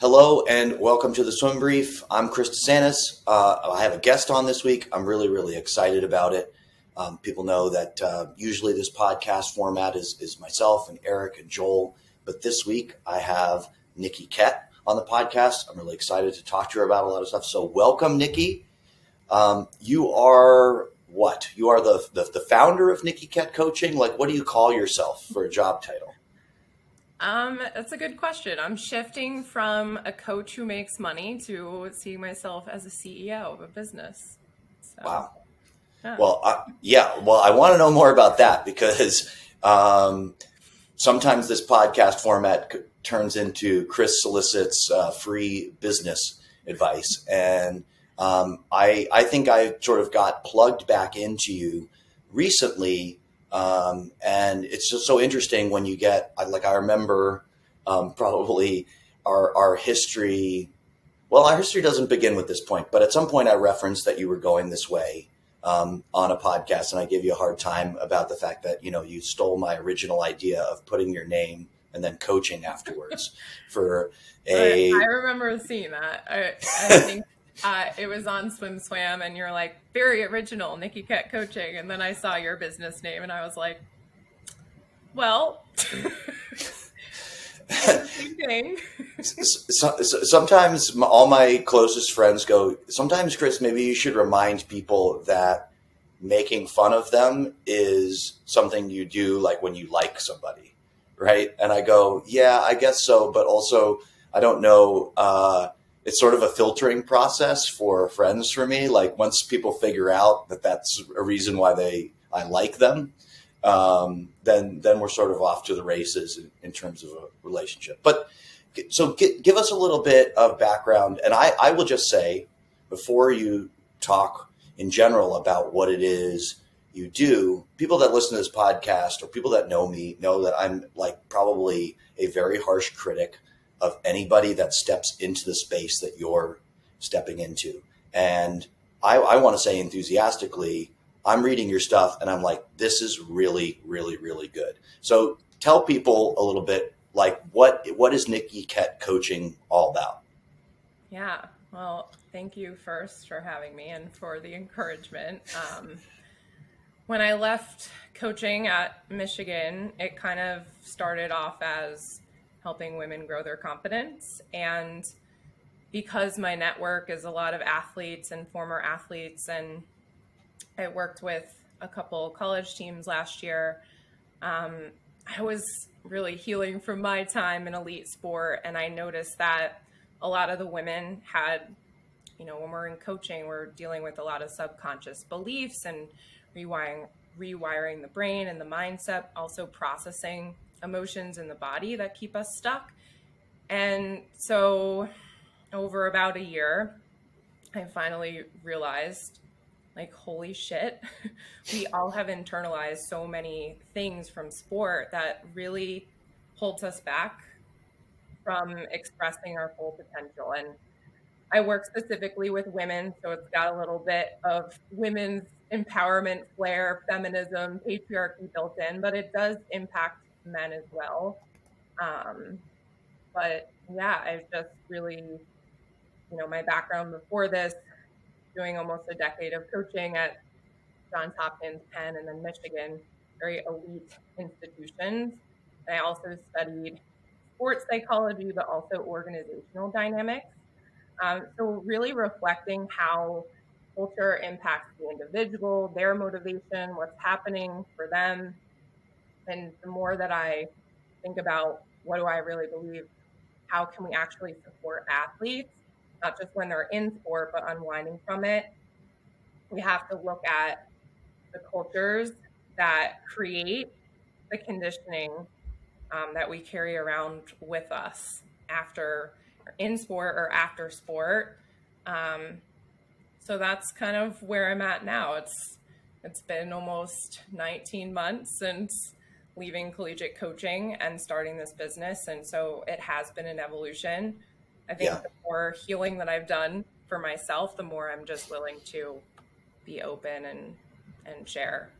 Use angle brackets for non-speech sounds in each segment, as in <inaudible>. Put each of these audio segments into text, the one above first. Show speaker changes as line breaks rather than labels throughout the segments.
Hello and welcome to the Swim Brief. I'm Chris DeSantis. Uh, I have a guest on this week. I'm really, really excited about it. Um, people know that uh, usually this podcast format is, is myself and Eric and Joel, but this week I have Nikki Kett on the podcast. I'm really excited to talk to her about a lot of stuff. So, welcome, Nikki. Um, you are what? You are the, the, the founder of Nikki Kett Coaching. Like, what do you call yourself for a job title?
Um, that's a good question. I'm shifting from a coach who makes money to seeing myself as a CEO of a business.
So, wow. Yeah. Well, uh, yeah. Well, I want to know more about that because um, sometimes this podcast format c- turns into Chris solicits uh, free business advice, and um, I I think I sort of got plugged back into you recently um, and it's just so interesting when you get, like, I remember um, probably our, our history. Well, our history doesn't begin with this point, but at some point I referenced that you were going this way um, on a podcast, and I gave you a hard time about the fact that you know you stole my original idea of putting your name and then coaching afterwards <laughs> for a.
I, I remember seeing that. I, I think uh, it was on SwimSwam, and you're like, very original, Nikki Kett Coaching. And then I saw your business name, and I was like, well, <laughs>
so, so, sometimes all my closest friends go, sometimes, Chris, maybe you should remind people that making fun of them is something you do like when you like somebody, right? And I go, yeah, I guess so. But also, I don't know. Uh, it's sort of a filtering process for friends for me. Like once people figure out that that's a reason why they I like them, um, then then we're sort of off to the races in, in terms of a relationship. But so g- give us a little bit of background, and I, I will just say before you talk in general about what it is you do, people that listen to this podcast or people that know me know that I'm like probably a very harsh critic of anybody that steps into the space that you're stepping into. And I, I want to say enthusiastically, I'm reading your stuff and I'm like, this is really, really, really good. So tell people a little bit like what what is Nikki Kett coaching all about?
Yeah. Well, thank you first for having me and for the encouragement. Um, when I left coaching at Michigan, it kind of started off as helping women grow their confidence. And because my network is a lot of athletes and former athletes, and I worked with a couple college teams last year, um, I was really healing from my time in elite sport. And I noticed that a lot of the women had, you know, when we're in coaching, we're dealing with a lot of subconscious beliefs and rewiring rewiring the brain and the mindset, also processing emotions in the body that keep us stuck. And so, over about a year, I finally realized like, holy shit, <laughs> we all have internalized so many things from sport that really holds us back from expressing our full potential. And I work specifically with women, so it's got a little bit of women's empowerment flair, feminism, patriarchy built in, but it does impact men as well. Um, but yeah, I've just really, you know, my background before this, doing almost a decade of coaching at Johns Hopkins, Penn, and then Michigan, very elite institutions. I also studied sports psychology, but also organizational dynamics. Um, so, really reflecting how culture impacts the individual, their motivation, what's happening for them, and the more that I think about what do I really believe, how can we actually support athletes, not just when they're in sport, but unwinding from it, we have to look at the cultures that create the conditioning um, that we carry around with us after in sport or after sport. Um, so that's kind of where I'm at now. It's it's been almost 19 months since leaving collegiate coaching and starting this business. And so it has been an evolution. I think yeah. the more healing that I've done for myself, the more I'm just willing to be open and and share.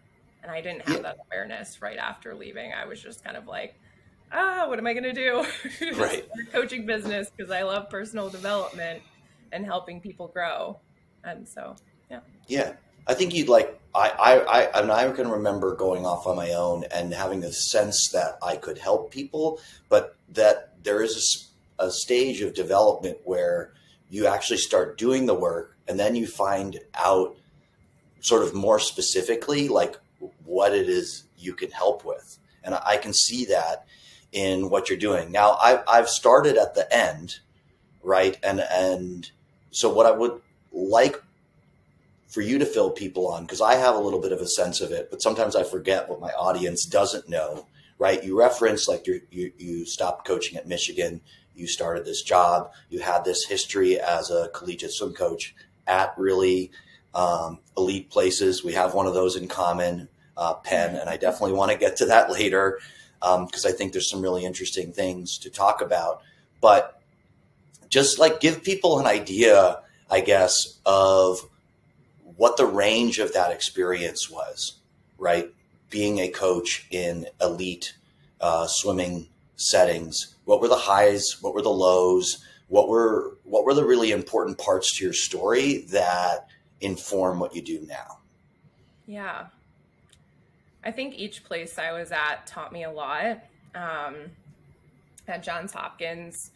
And I didn't have yeah. that awareness right after leaving. I was just kind of like, ah, what am I going to do? <laughs>
Right.
coaching business because I love personal development and helping people grow. And so, yeah.
Yeah. I think you'd like, I, I, I, I, mean, I can remember going off on my own and having a sense that I could help people, but that there is a, a stage of development where you actually start doing the work and then you find out sort of more specifically like what it is you can help with. And I can see that in what you're doing. Now I've, I've started at the end, right? And, and so what I would like for you to fill people on, because I have a little bit of a sense of it, but sometimes I forget what my audience doesn't know, right? You reference like you you, stopped coaching at Michigan, you started this job, you had this history as a collegiate swim coach at really um, elite places. We have one of those in common, uh, Penn, and I definitely want to get to that <laughs> later because um, I think there's some really interesting things to talk about. But just like give people an idea, I guess, of what the range of that experience was, right? Being a coach in elite uh, swimming settings. What were the highs? What were the lows? What were what were the really important parts to your story that inform what you do now?
Yeah, I think each place I was at taught me a lot. Um, at Johns Hopkins,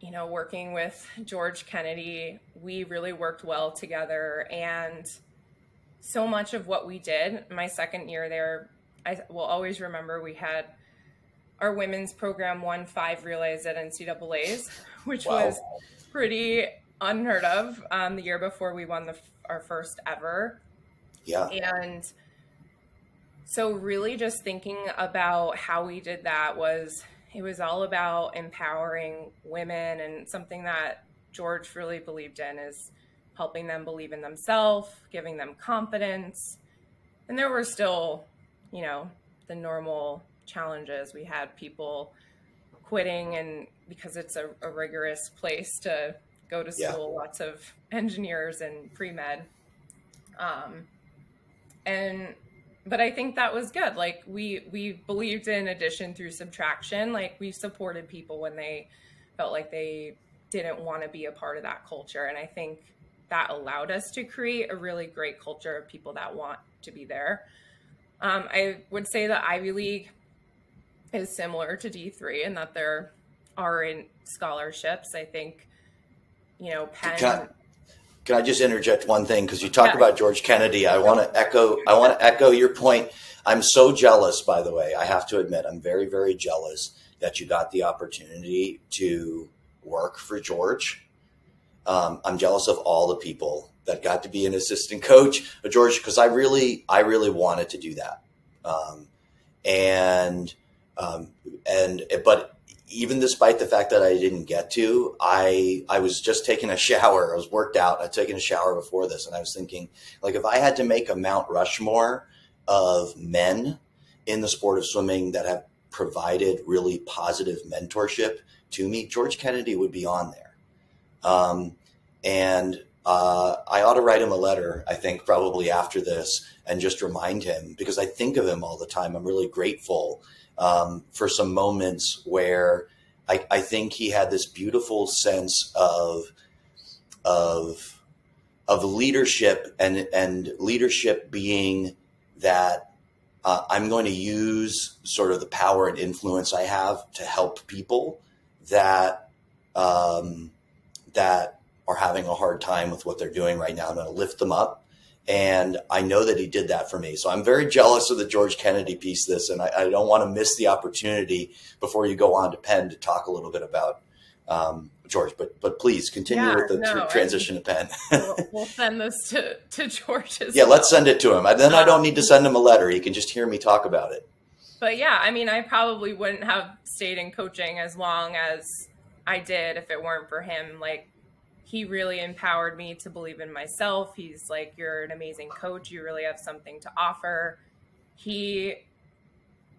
you know, working with George Kennedy, we really worked well together. And so much of what we did, my second year there, I will always remember we had our women's program won five relays at NCAA's, <laughs> which wow. was pretty unheard of um, the year before we won the, our first ever.
Yeah.
And so, really, just thinking about how we did that was it was all about empowering women and something that George really believed in is helping them believe in themselves, giving them confidence. And there were still, you know, the normal challenges. We had people quitting and because it's a, a rigorous place to go to school, yeah. lots of engineers and pre-med. Um, and but I think that was good. Like we we believed in addition through subtraction. Like we supported people when they felt like they didn't want to be a part of that culture, and I think that allowed us to create a really great culture of people that want to be there. Um, I would say that Ivy League is similar to D three in that there are in scholarships. I think you know Penn.
Can I just interject one thing? Because you talk yeah. about George Kennedy. I want to echo. I want to echo your point. I'm so jealous. By the way, I have to admit, I'm very, very jealous that you got the opportunity to work for George. Um, I'm jealous of all the people that got to be an assistant coach of George because I really, I really wanted to do that. Um, and um, and but even despite the fact that I didn't get to, I I was just taking a shower. I was worked out. I'd taken a shower before this, and I was thinking, like, if I had to make a Mount Rushmore of men in the sport of swimming that have provided really positive mentorship to me, George Kennedy would be on there. Um, and uh, I ought to write him a letter, I think, probably after this, and just remind him because I think of him all the time. I'm really grateful um, for some moments where I, I, think he had this beautiful sense of of of leadership and and leadership being that uh, I'm going to use sort of the power and influence I have to help people that um, that are having a hard time with what they're doing right now. I'm going to lift them up and I know that he did that for me. So I'm very jealous of the George Kennedy piece this, and I, I don't want to miss the opportunity before you go on to Penn to talk a little bit about um, George. But but please continue yeah, with the no, transition to Penn.
we'll, we'll, <laughs> send this to, to George
Yeah, well. let's send it to him. And then um, I don't need to send him a letter. He can just hear me talk about it.
But yeah, I mean, I probably wouldn't have stayed in coaching as long as I did if it weren't for him. Like he really empowered me to believe in myself. He's like, You're an amazing coach. You really have something to offer. He,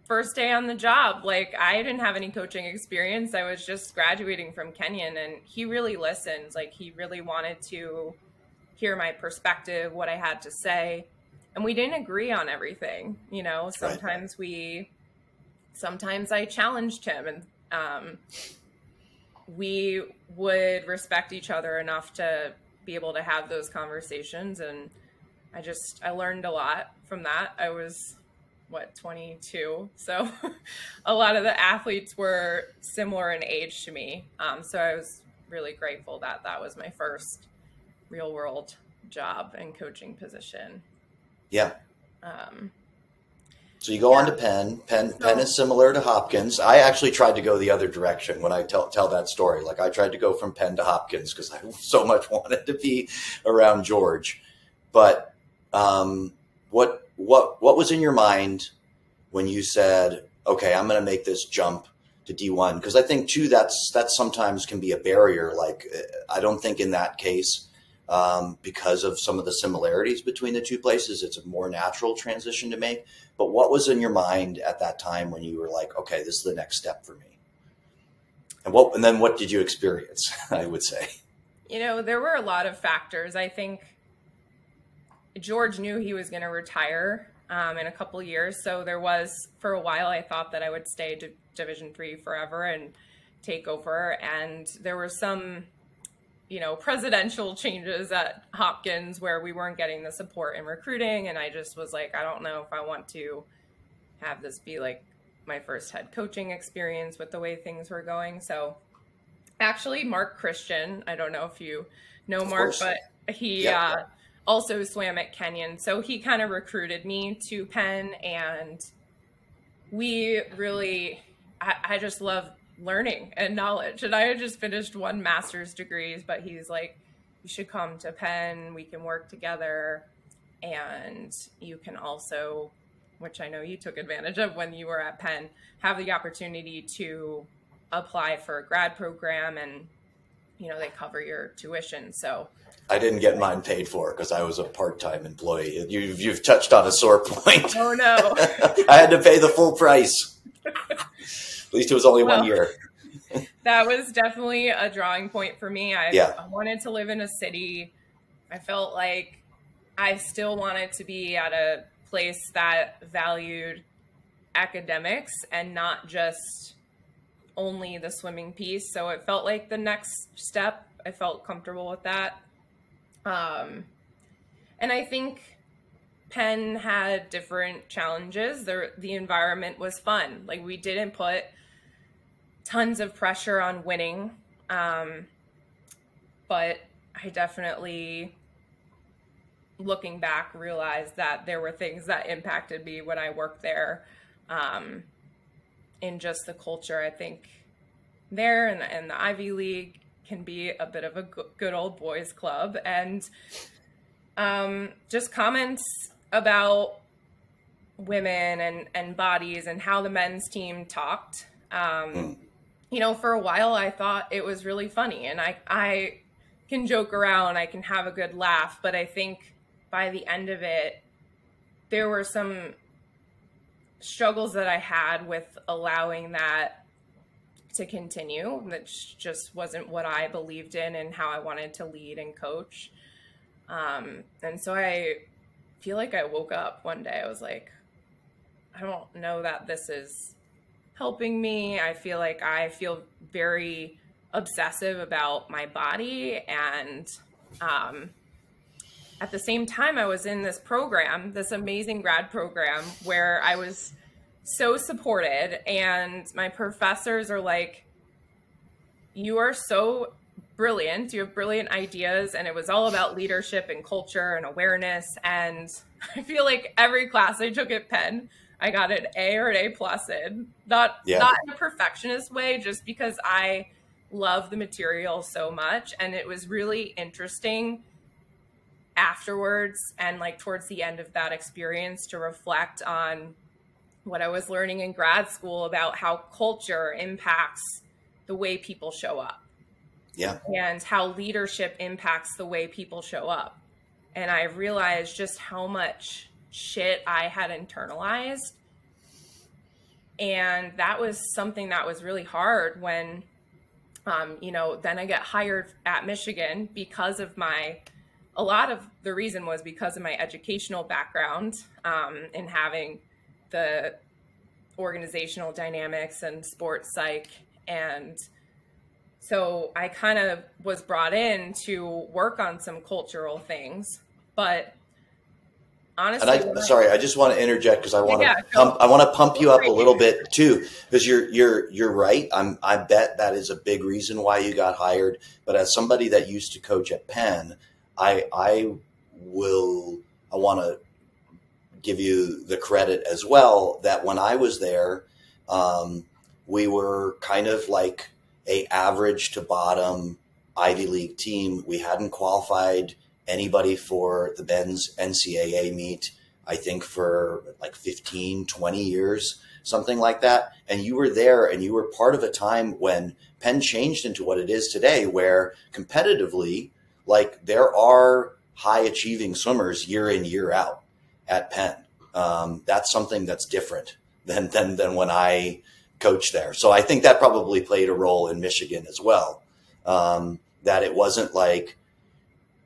first day on the job, like, I didn't have any coaching experience. I was just graduating from Kenyon, and he really listened. Like, he really wanted to hear my perspective, what I had to say. And we didn't agree on everything. You know, sometimes right. we sometimes I challenged him, and um, we would respect each other enough to be able to have those conversations. And I just I learned a lot from that. I was what 22 so <laughs> a lot of the athletes were similar in age to me um, so i was really grateful that that was my first real world job and coaching position
yeah
um,
so you go yeah. on to Penn. Penn Penn is similar to Hopkins. I actually tried to go the other direction when I tell tell that story. Like I tried to go from Penn to Hopkins because I so much <laughs> wanted to be around George. But um, what what what was in your mind when you said, "Okay, I'm going to make this jump to D1"? Because I think too that's that sometimes can be a barrier. Like I don't think in that case um, because of some of the similarities between the two places. It's a more natural transition to make. But what was in your mind at that time when you were like, okay, this is the next step for me? And what, and then what did you experience? <laughs> I would say.
You know, there were a lot of factors. I think George knew he was going to retire um, in a couple years, so there was for a while. I thought that I would stay Division three forever and take over, and there were some you know, presidential changes at Hopkins where we weren't getting the support in recruiting. And I just was like, I don't know if I want to have this be like my first head coaching experience with the way things were going. So actually, Mark Christian, I don't know if you know Mark, but he yeah, uh, yeah. also swam at Kenyon. So he kind of recruited me to Penn and we really, I, I just love learning and knowledge. And I had just finished one master's degrees, but he's like, you should come to Penn. We can work together. And you can also, which I know you took advantage of when you were at Penn, have the opportunity to apply for a grad program and, you know, they cover your tuition. So
I didn't get mine paid for because I was a part-time employee. You've, you've touched on a sore <laughs> point.
Oh no! <laughs>
I had to pay the full price. At least it was only well, one year. <laughs>
that was definitely a drawing point for me. I,
yeah.
I wanted to live in a city. I felt like I still wanted to be at a place that valued academics and not just only the swimming piece. So it felt like the next step. I felt comfortable with that. Um, and I think Penn had different challenges. The, the environment was fun. Like we didn't put tons of pressure on winning. Um, but I definitely, looking back, realized that there were things that impacted me when I worked there. Um, in just the culture, I think there and the, and the Ivy League can be a bit of a good old boys club. And um, just comments about women and, and bodies and how the men's team talked. Um, mm you know, for a while I thought it was really funny and I I can joke around, I can have a good laugh, but I think by the end of it there were some struggles that I had with allowing that to continue, which just wasn't what I believed in and how I wanted to lead and coach. Um, and so I feel like I woke up one day, I was like, I don't know that this is helping me. I feel like I feel very obsessive about my body. And um, at the same time, I was in this program, this amazing grad program, where I was so supported. And my professors are like, You are so brilliant. You have brilliant ideas. And it was all about leadership and culture and awareness. And <laughs> I feel like every class I took at Penn, I got an A or an A plus in. Not yeah. not in a perfectionist way, just because I love the material so much. And it was really interesting afterwards and like towards the end of that experience to reflect on what I was learning in grad school about how culture impacts the way people show up.
Yeah.
And how leadership impacts the way people show up. And I realized just how much shit I had internalized. And that was something that was really hard when, um, you know, then I get hired at Michigan because of my, a lot of the reason was because of my educational background um, and having the organizational dynamics and sports psych. And so I kind of was brought in to work on some cultural things. But honestly,
and I, sorry, I just want to interject because I want yeah, to pump, I want to pump you up a little bit too because you're you're you're right. I'm I bet that is a big reason why you got hired. But as somebody that used to coach at Penn, I I will I want to give you the credit as well that when I was there, um, we were kind of like a average to bottom Ivy League team. We hadn't qualified anybody for the Ben's NCAA meet, I think for like 15, 20 years, something like that. And you were there and you were part of a time when Penn changed into what it is today, where competitively, like there are high achieving swimmers year in, year out at Penn. Um, that's something that's different than, than, than when I coached there. So I think that probably played a role in Michigan as well. Um, that it wasn't like,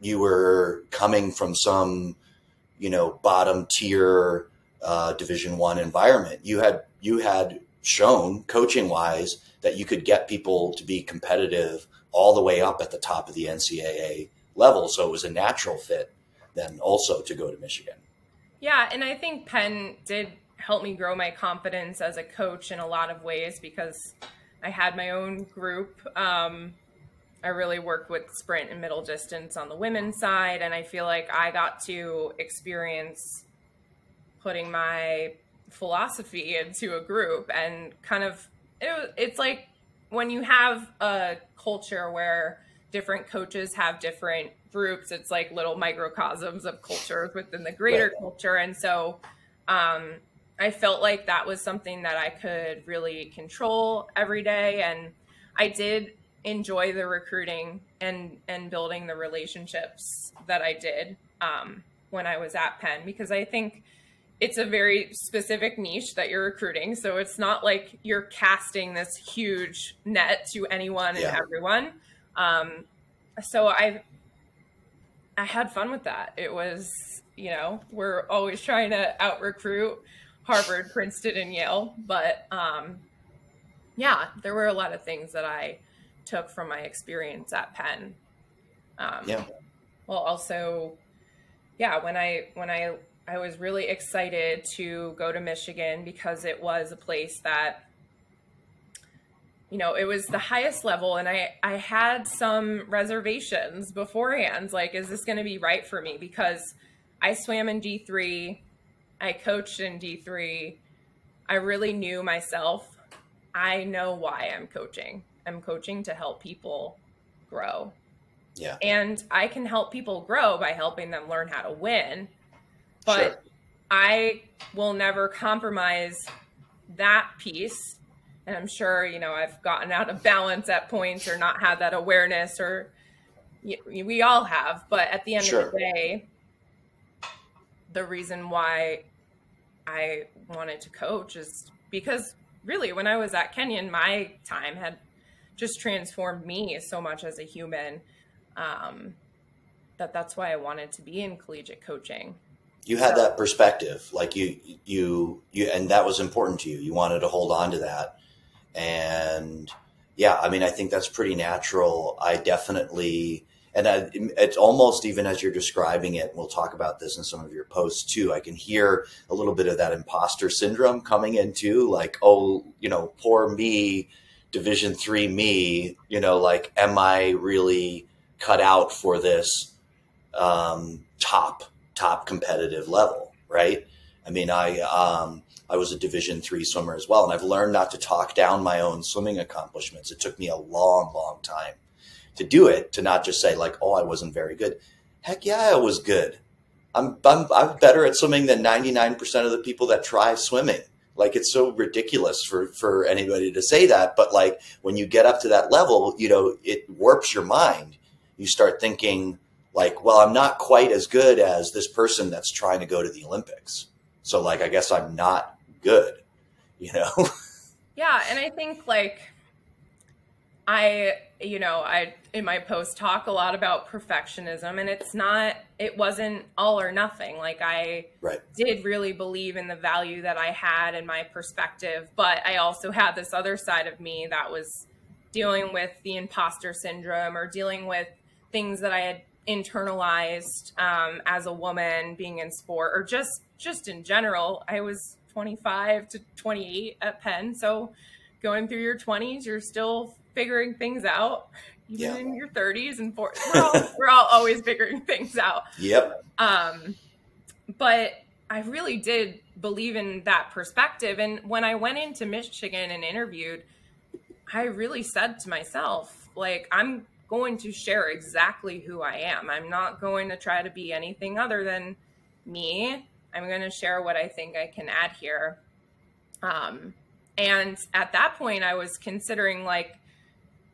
you were coming from some, you know, bottom tier uh, Division One environment. You had you had shown coaching wise that you could get people to be competitive all the way up at the top of the NCAA level. So it was a natural fit then also to go to Michigan.
Yeah, and I think Penn did help me grow my confidence as a coach in a lot of ways because I had my own group. Um, I really worked with sprint and middle distance on the women's side, and I feel like I got to experience putting my philosophy into a group and kind of it, it's like when you have a culture where different coaches have different groups it's like little microcosms of cultures within the greater right. culture and so um, i felt like that was something that i could really control every day and i did enjoy the recruiting and and building the relationships that I did um, when I was at Penn because I think it's a very specific niche that you're recruiting. So it's not like you're casting this huge net to anyone yeah. and everyone. Um, so I I had fun with that. It was you know we're always trying to out recruit Harvard, Princeton, and Yale, but um, yeah, there were a lot of things that I took from my experience at Penn. Um, yeah. Well, also, yeah, when I when I I was really excited to go to Michigan because it was a place that you know it was the highest level and i i had some reservations beforehand like is this going to be right for me because i swam in d3 i coached in d3 i really knew myself i know why i'm coaching I'm coaching to help people grow.
Yeah.
And I can help people grow by helping them learn how to win. But sure. I will never compromise that piece. And I'm sure, you know, I've gotten out of balance at points or not had that awareness or we all have. But at the end sure. of the day, the reason why I wanted to coach is because really when I was at Kenyon, my time had just transformed me so much as a human um, that that's why I wanted to be in collegiate coaching.
You had that perspective, like you, you, you, and that was important to you. You wanted to hold on to that. And yeah, I mean, I think that's pretty natural. I definitely, and I, it's almost even as you're describing it, we'll talk about this in some of your posts too. I can hear a little bit of that imposter syndrome coming in too. Like, oh, you know, poor me division three me you know like am i really cut out for this um, top top competitive level right i mean i um, i was a division three swimmer as well and i've learned not to talk down my own swimming accomplishments it took me a long long time to do it to not just say like oh i wasn't very good heck yeah i was good i'm i'm, I'm better at swimming than 99% of the people that try swimming like it's so ridiculous for for anybody to say that, but like when you get up to that level, you know, it warps your mind. You start thinking like, well, I'm not quite as good as this person that's trying to go to the Olympics. So like I guess I'm not good, you know. <laughs>
yeah, and I think like I, you know, I in my post talk a lot about perfectionism and it's not it wasn't all or nothing. Like I
right.
did really believe in the value that I had and my perspective, but I also had this other side of me that was dealing with the imposter syndrome or dealing with things that I had internalized um, as a woman being in sport or just just in general. I was 25 to 28 at Penn, so going through your 20s, you're still figuring things out even yeah. in your 30s and 40s. We're all, <laughs> we're all always figuring things out.
Yep.
Um, but I really did believe in that perspective. And when I went into Michigan and interviewed, I really said to myself, like, I'm going to share exactly who I am. I'm not going to try to be anything other than me. I'm going to share what I think I can add here. Um, and at that point, I was considering, like,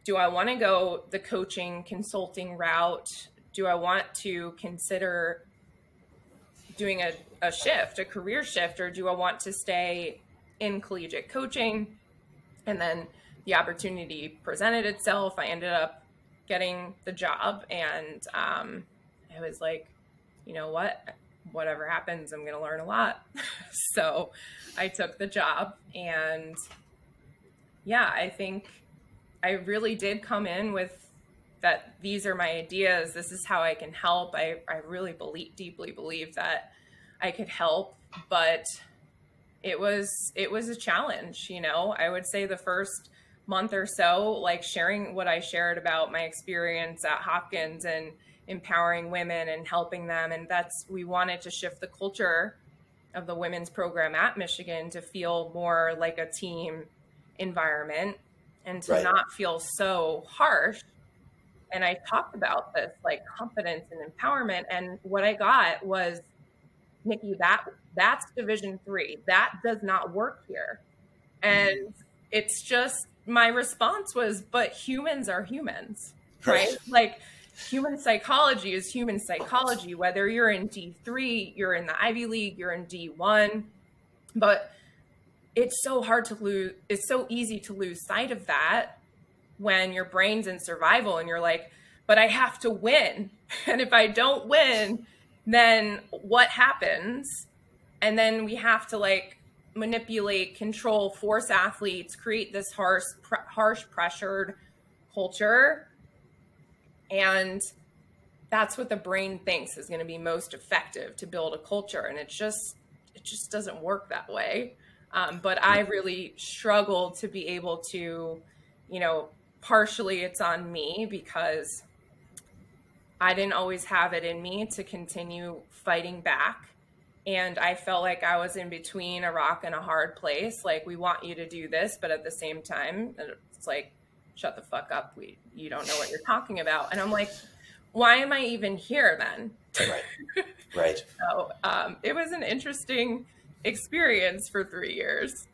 do I want to go the coaching consulting route? Do I want to consider doing a, a shift, a career shift, or do I want to stay in collegiate coaching? And then the opportunity presented itself. I ended up getting the job, and um, I was like, you know what? Whatever happens, I'm going to learn a lot. <laughs> so I took the job, and yeah, I think I really did come in with that these are my ideas. This is how I can help. I, I really believe deeply believe that I could help, but it was it was a challenge, you know. I would say the first month or so, like sharing what I shared about my experience at Hopkins and empowering women and helping them. And that's we wanted to shift the culture of the women's program at Michigan to feel more like a team environment and to right. not feel so harsh. And I talked about this like confidence and empowerment. And what I got was, Nikki, that that's division three. That does not work here. Mm-hmm. And it's just my response was, but humans are humans, <laughs> right? right? Like human psychology is human psychology, whether you're in D3, you're in the Ivy League, you're in D1. But it's so hard to lose it's so easy to lose sight of that when your brain's in survival and you're like but i have to win. <laughs> And if i don't win then what happens? And then we have to like manipulate control force athletes create this harsh pr- harsh pressured culture. And that's what the brain thinks is going to be most effective to build a culture. And it just it just doesn't work that way um, but I really struggled to be able to, you know, partially it's on me because I didn't always have it in me to continue fighting back. And I felt like I was in between a rock and a hard place. Like, we want you to do this, but at the same time, it's like, shut the fuck up. We, you don't know what you're talking about. And I'm like, why am I even here then?
Right. Right. <laughs>
so um, it was an interesting experience for three years.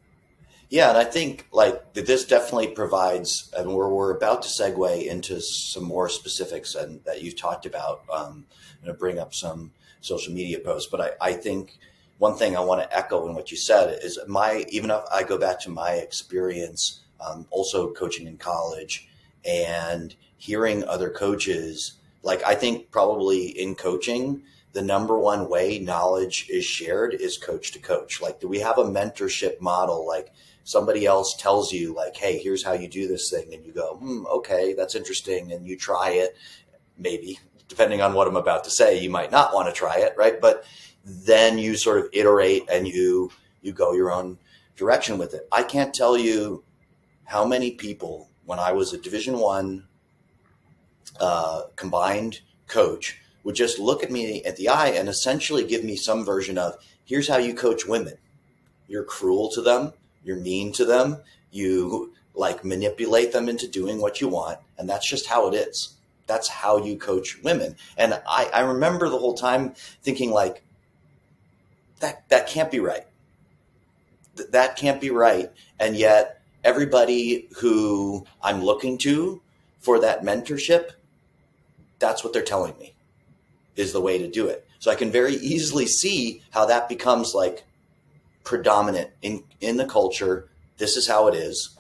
Yeah, and I think like this definitely provides, and we're, we're about to segue into some more specifics and that you've talked about. Um, I'm going to bring up some social media posts, but I, I think one thing I want to echo in what you said is my even if I go back to my experience, um, also coaching in college and hearing other coaches, like I think probably in coaching the number one way knowledge is shared is coach to coach. Like, do we have a mentorship model? Like, somebody else tells you, like, hey, here's how you do this thing. And you go, hmm, okay, that's interesting. And you try it, maybe, depending on what I'm about to say, you might not want to try it, right? But then you sort of iterate and you you go your own direction with it. I can't tell you how many people when I was a Division One uh, combined coach would just look at me at the eye and essentially give me some version of here's how you coach women. You're cruel to them, you're mean to them, you like manipulate them into doing what you want, and that's just how it is. That's how you coach women. And I, I remember the whole time thinking like that that can't be right. Th- that can't be right. And yet everybody who I'm looking to for that mentorship, that's what they're telling me is the way to do it. So I can very easily see how that becomes like predominant in, in the culture. This is how it is.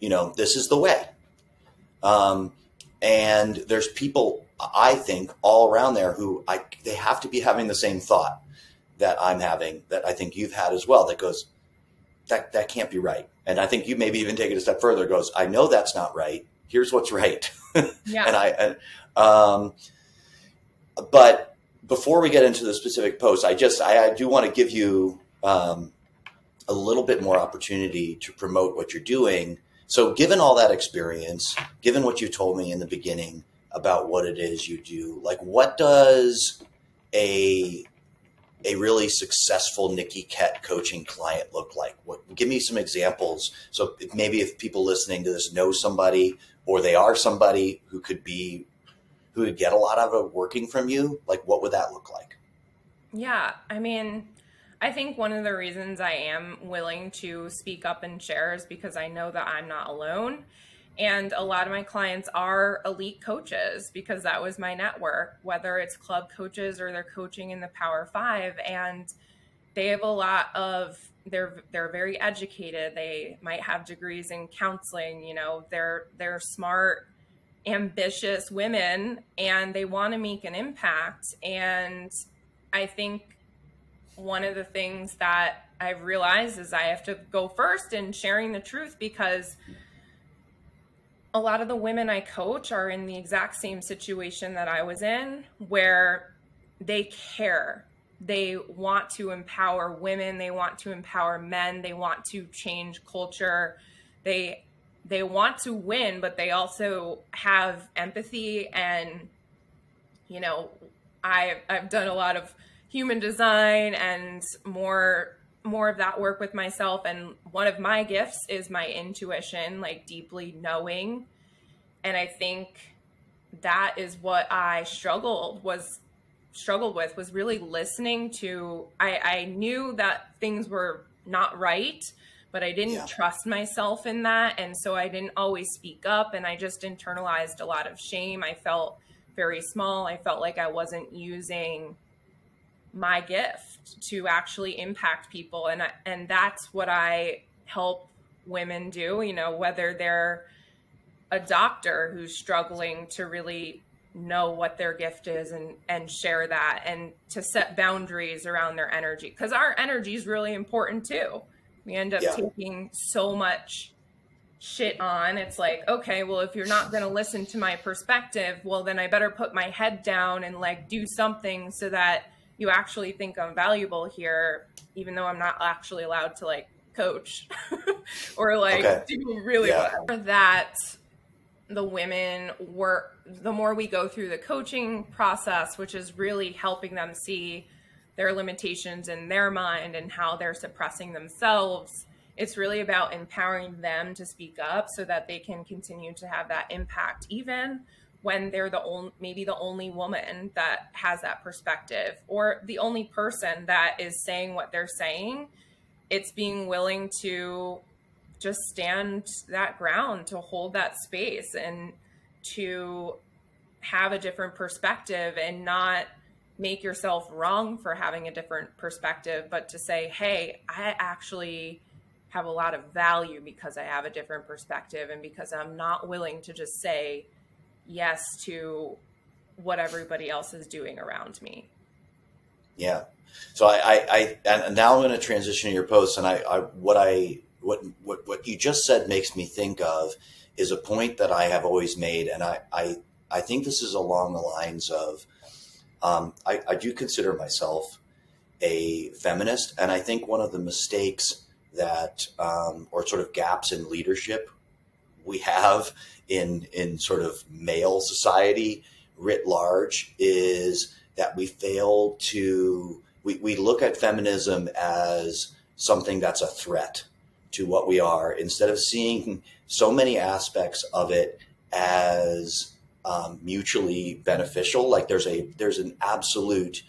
You know, this is the way. Um, and there's people I think all around there who I they have to be having the same thought that I'm having that I think you've had as well that goes that that can't be right. And I think you maybe even take it a step further goes I know that's not right. Here's what's right. <laughs>
Yeah.
and I and, um but before we get into the specific post, I just I, I do want to give you um, a little bit more opportunity to promote what you're doing. So, given all that experience, given what you told me in the beginning about what it is you do, like what does a a really successful Nikki Kett coaching client look like? What give me some examples? So maybe if people listening to this know somebody or they are somebody who could be who would get a lot out of working from you, like what would that look like?
Yeah, I mean, I think one of the reasons I am willing to speak up and share is because I know that I'm not alone. And a lot of my clients are elite coaches because that was my network, whether it's club coaches or they're coaching in the Power Five. And they have a lot of they're they're very educated. They might have degrees in counseling, you know, they're they're smart ambitious women and they want to make an impact. And I think one of the things that I've realized is I have to go first in sharing the truth because a lot of the women I coach are in the exact same situation that I was in where they care. They want to empower women, they want to empower men, they want to change culture. They they want to win, but they also have empathy and you know, I I've done a lot of human design and more more of that work with myself and one of my gifts is my intuition, like deeply knowing. And I think that is what I struggled was struggled with was really listening to I, I knew that things were not right but I didn't yeah. trust myself in that. And so I didn't always speak up and I just internalized a lot of shame. I felt very small. I felt like I wasn't using my gift to actually impact people. And, I, and that's what I help women do, you know, whether they're a doctor who's struggling to really know what their gift is and and share that and to set boundaries around their energy because our energy is really important too we end up yeah. taking so much shit on. It's like, okay, well, if you're not going to listen to my perspective, well, then I better put my head down and like do something so that you actually think I'm valuable here, even though I'm not actually allowed to like coach <laughs> or like okay. do really yeah. well. That the women work, the more we go through the coaching process, which is really helping them see their limitations in their mind and how they're suppressing themselves. It's really about empowering them to speak up so that they can continue to have that impact, even when they're the only, maybe the only woman that has that perspective or the only person that is saying what they're saying. It's being willing to just stand that ground, to hold that space, and to have a different perspective and not make yourself wrong for having a different perspective, but to say, hey, I actually have a lot of value because I have a different perspective and because I'm not willing to just say yes to what everybody else is doing around me.
Yeah. So I, I, I and now I'm going to transition to your post, and I, I, what I, what, what, what you just said makes me think of is a point that I have always made, and I, I, I think this is along the lines of um, I, I do consider myself a feminist, and I think one of the mistakes that, um, or sort of gaps in leadership we have in in sort of male society writ large is that we fail to we, we look at feminism as something that's a threat to what we are instead of seeing so many aspects of it as um, mutually beneficial. Like there's a there's an absolute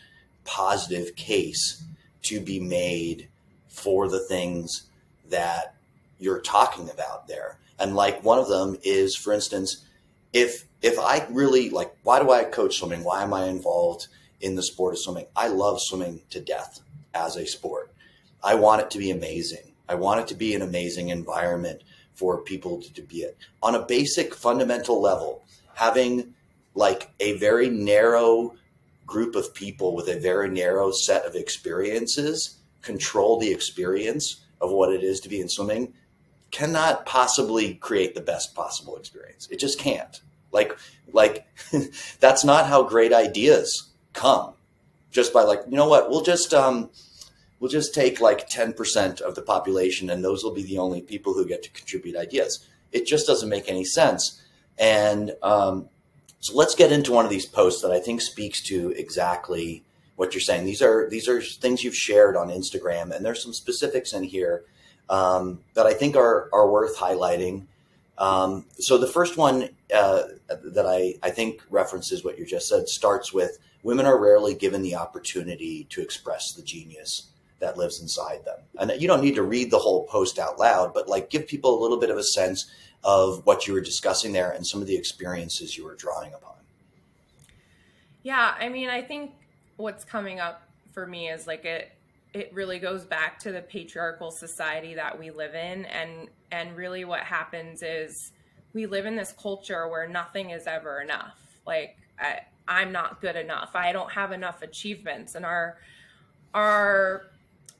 positive case to be made for the things that you're talking about there. And like one of them is, for instance, if if I really like, why do I coach swimming? Why am I involved in the sport of swimming? I love swimming to death as a sport. I want it to be amazing. I want it to be an amazing environment for people to, to be it on a basic fundamental level having like a very narrow group of people with a very narrow set of experiences control the experience of what it is to be in swimming cannot possibly create the best possible experience. It just can't. Like like <laughs> that's not how great ideas come. Just by like, you know what, we'll just um we'll just take like 10% of the population and those will be the only people who get to contribute ideas. It just doesn't make any sense. And um, so let's get into one of these posts that I think speaks to exactly what you're saying. These are these are things you've shared on Instagram, and there's some specifics in here um, that I think are are worth highlighting. Um, so the first one uh, that I, I think references what you just said starts with women are rarely given the opportunity to express the genius that lives inside them. And you don't need to read the whole post out loud, but like give people a little bit of a sense of what you were discussing there and some of the experiences you were drawing upon.
Yeah, I mean, I think what's coming up for me is like it it really goes back to the patriarchal society that we live in and and really what happens is we live in this culture where nothing is ever enough. Like I, I'm not good enough. I don't have enough achievements and our our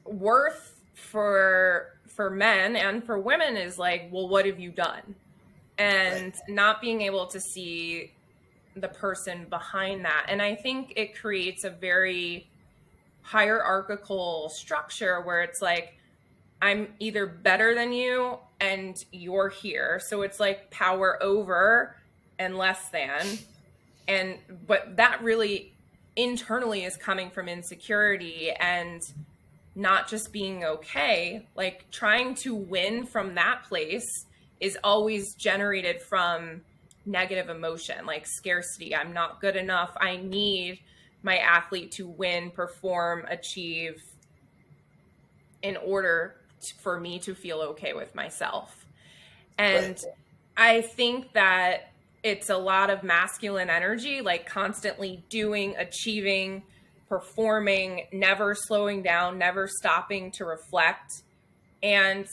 worth for for men and for women is like, well, what have you done? And right. not being able to see the person behind that. And I think it creates a very hierarchical structure where it's like, I'm either better than you and you're here. So it's like power over and less than. And, but that really internally is coming from insecurity and not just being okay. Like trying to win from that place is always generated from negative emotion like scarcity. I'm not good enough. I need my athlete to win, perform, achieve in order for me to feel okay with myself. And right. I think that it's a lot of masculine energy, like constantly doing, achieving, performing, never slowing down, never stopping to reflect. And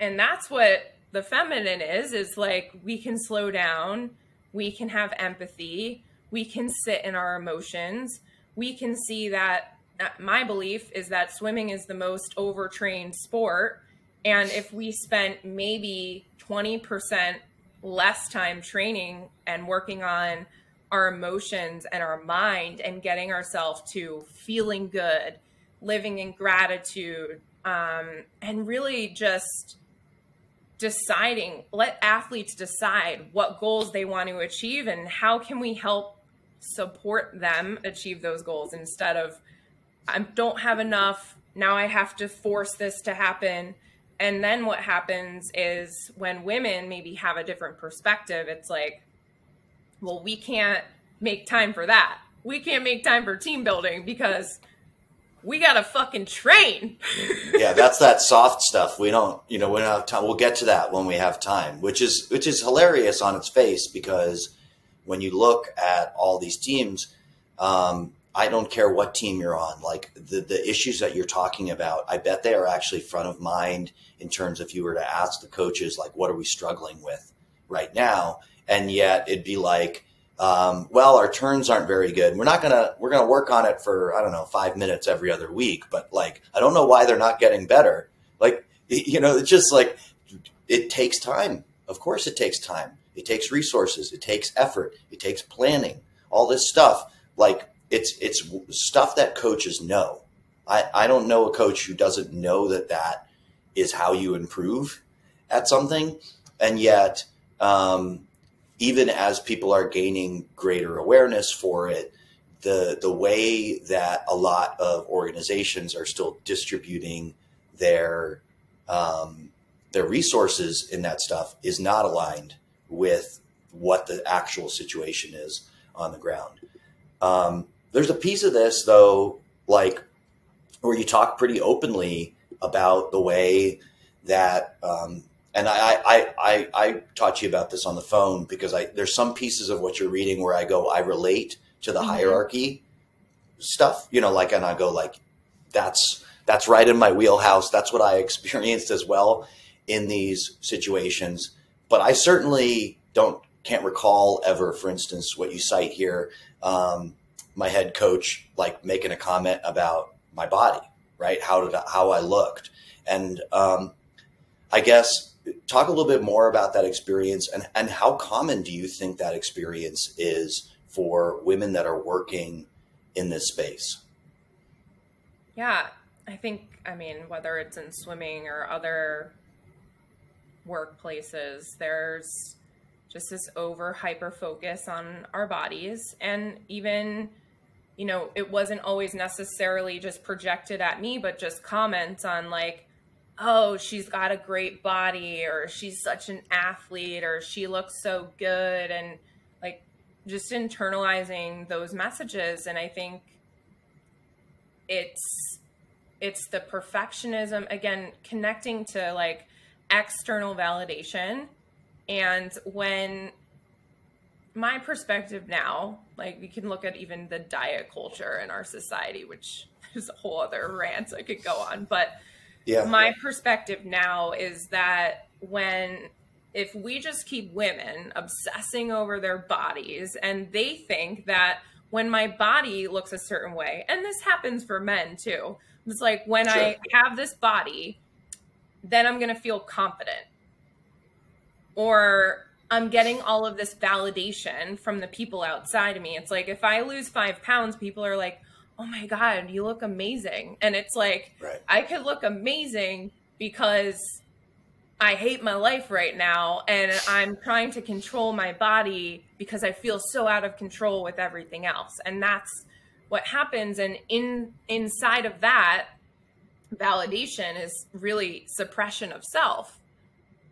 and that's what the feminine is is like we can slow down, we can have empathy, we can sit in our emotions. We can see that my belief is that swimming is the most overtrained sport and if we spent maybe 20% less time training and working on our emotions and our mind and getting ourselves to feeling good, living in gratitude, um, and really just deciding, let athletes decide what goals they want to achieve and how can we help support them achieve those goals instead of, I don't have enough. Now I have to force this to happen. And then what happens is when women maybe have a different perspective, it's like, well, we can't make time for that. We can't make time for team building because we gotta fucking train. <laughs>
yeah, that's that soft stuff. We don't, you know, we don't have time. We'll get to that when we have time, which is which is hilarious on its face because when you look at all these teams, um, I don't care what team you're on. Like the the issues that you're talking about, I bet they are actually front of mind in terms of if you were to ask the coaches, like, what are we struggling with right now? And yet it'd be like um, well, our turns aren't very good. We're not gonna we're gonna work on it for I don't know five minutes every other week. But like I don't know why they're not getting better. Like <laughs> you know, it's just like it takes time. Of course, it takes time. It takes resources. It takes effort. It takes planning. All this stuff. Like it's it's stuff that coaches know. I I don't know a coach who doesn't know that that is how you improve at something, and yet. Um, even as people are gaining greater awareness for it, the the way that a lot of organizations are still distributing their um, their resources in that stuff is not aligned with what the actual situation is on the ground. Um, there's a piece of this though, like where you talk pretty openly about the way that um, and I, I, I, I taught you about this on the phone because I there's some pieces of what you're reading where I go I relate to the mm-hmm. hierarchy stuff, you know, like and I go like that's that's right in my wheelhouse. That's what I <laughs> experienced as well in these situations. But I certainly don't can't recall ever, for instance, what you cite here. Um, my head coach like making a comment about my body, right? How did I, how I looked, and um, I guess talk a little bit more about that experience and and how common do you think that experience is for women that are working in this space?
Yeah, I think I mean whether it's in swimming or other workplaces, there's just this over hyper focus on our bodies and even you know it wasn't always necessarily just projected at me but just comments on like oh she's got a great body or she's such an athlete or she looks so good and like just internalizing those messages and i think it's it's the perfectionism again connecting to like external validation and when my perspective now, like we can look at even the diet culture in our society, which is a whole other rant I could go on. But yeah. my perspective now is that when if we just keep women obsessing over their bodies and they think that when my body looks a certain way, and this happens for men too, it's like when sure. I have this body, then I'm going to feel confident or I'm getting all of this validation from the people outside of me. It's like if I lose five pounds, people are like, oh my God, you look amazing. And it's like, right. I could look amazing because I hate my life right now and I'm trying to control my body because I feel so out of control with everything else. And that's what happens. And in inside of that, validation is really suppression of self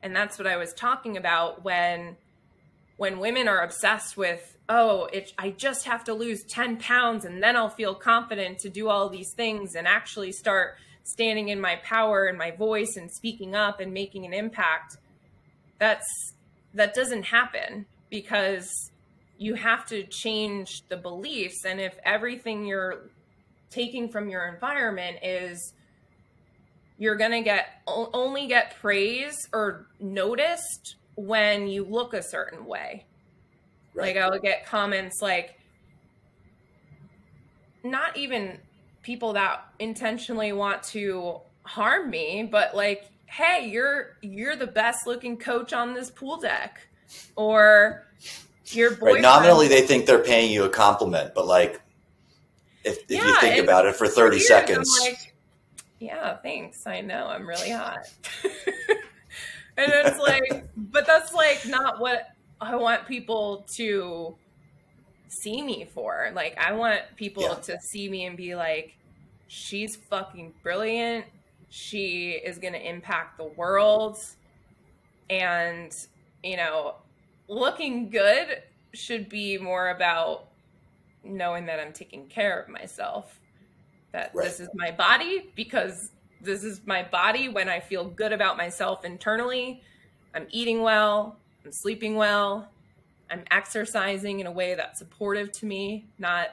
and that's what i was talking about when when women are obsessed with oh it, i just have to lose 10 pounds and then i'll feel confident to do all these things and actually start standing in my power and my voice and speaking up and making an impact that's that doesn't happen because you have to change the beliefs and if everything you're taking from your environment is you're going to get only get praise or noticed when you look a certain way. Right. Like I would get comments like not even people that intentionally want to harm me, but like, hey, you're you're the best looking coach on this pool deck. Or your boyfriend. Right.
Nominally they think they're paying you a compliment, but like if, if yeah, you think about it for 30 weird. seconds. Like,
yeah, thanks. I know I'm really hot. <laughs> and it's like, but that's like not what I want people to see me for. Like, I want people yeah. to see me and be like, she's fucking brilliant. She is going to impact the world. And, you know, looking good should be more about knowing that I'm taking care of myself that right. this is my body because this is my body when I feel good about myself internally. I'm eating well, I'm sleeping well, I'm exercising in a way that's supportive to me, not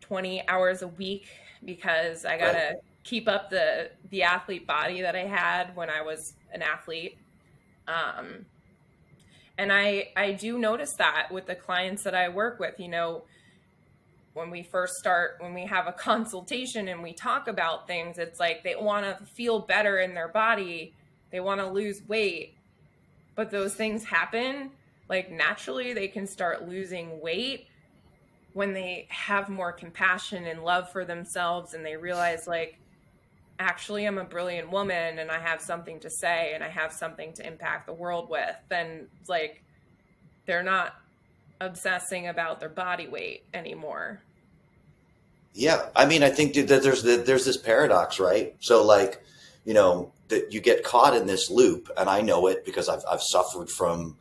20 hours a week because I got to right. keep up the the athlete body that I had when I was an athlete. Um, and I I do notice that with the clients that I work with, you know, when we first start when we have a consultation and we talk about things it's like they want to feel better in their body they want to lose weight but those things happen like naturally they can start losing weight when they have more compassion and love for themselves and they realize like actually I'm a brilliant woman and I have something to say and I have something to impact the world with then like they're not obsessing about their body weight anymore
yeah, I mean, I think that there's there's this paradox, right? So, like, you know, that you get caught in this loop, and I know it because I've I've suffered from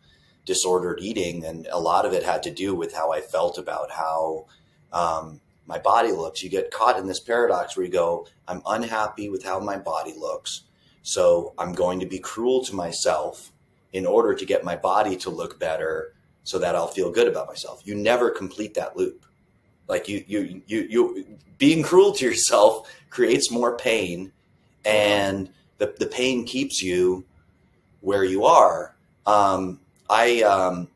disordered eating, and a lot of it had to do with how I felt about how um, my body looks. You get caught in this paradox where you go, I'm unhappy with how my body looks, so I'm going to be cruel to myself in order to get my body to look better, so that I'll feel good about myself. You never complete that loop like you, you, you, you, being cruel to yourself <laughs> creates more pain, and the the pain keeps you where you are. Um, I um,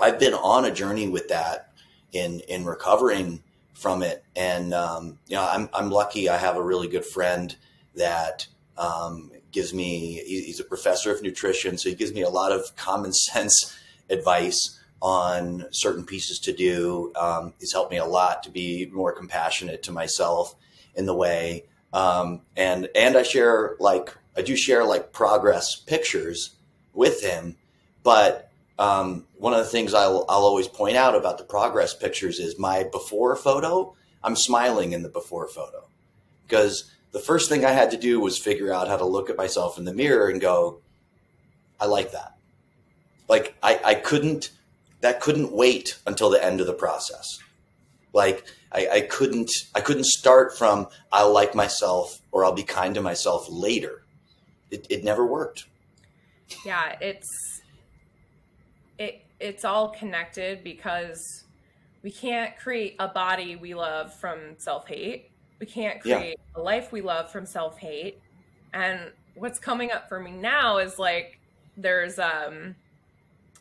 I've been on a journey with that in in recovering from it, and um, you know, I'm I'm lucky. I have a really good friend that um, gives me. He's a professor of nutrition, so he gives me a lot of common <laughs> sense advice on certain pieces to do. Um, he's helped me a lot to be more compassionate to myself in the way, um, and and I share like I do share like progress pictures with him, but um, one of the things I'll, I'll always point out about the progress pictures is my before photo. I'm smiling in the before photo because the first thing I had to do was figure out how to look at myself in the mirror and go, I like that. Like I, I couldn't, that couldn't wait until the end of the process. Like I, I couldn't, I couldn't start from I'll like myself or I'll be kind to myself later. It, it never worked.
Yeah, it's it it's all connected because we can't create a body we love from self-hate. We can't create yeah. a life we love from self-hate. And what's coming up for me now is like there's um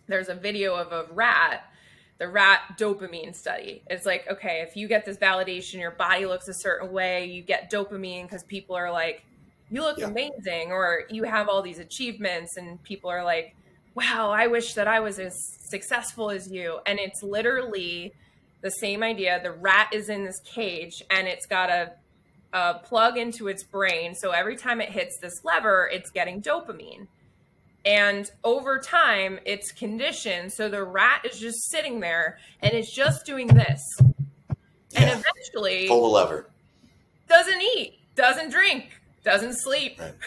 there's a video of a rat the rat dopamine study. It's like, okay, if you get this validation, your body looks a certain way, you get dopamine because people are like, you look yeah. amazing, or you have all these achievements, and people are like, wow, I wish that I was as successful as you. And it's literally the same idea. The rat is in this cage and it's got a, a plug into its brain. So every time it hits this lever, it's getting dopamine. And over time, it's conditioned. So the rat is just sitting there and it's just doing this. Yeah. And eventually,
pull the lever.
Doesn't eat, doesn't drink, doesn't sleep. Right. <laughs>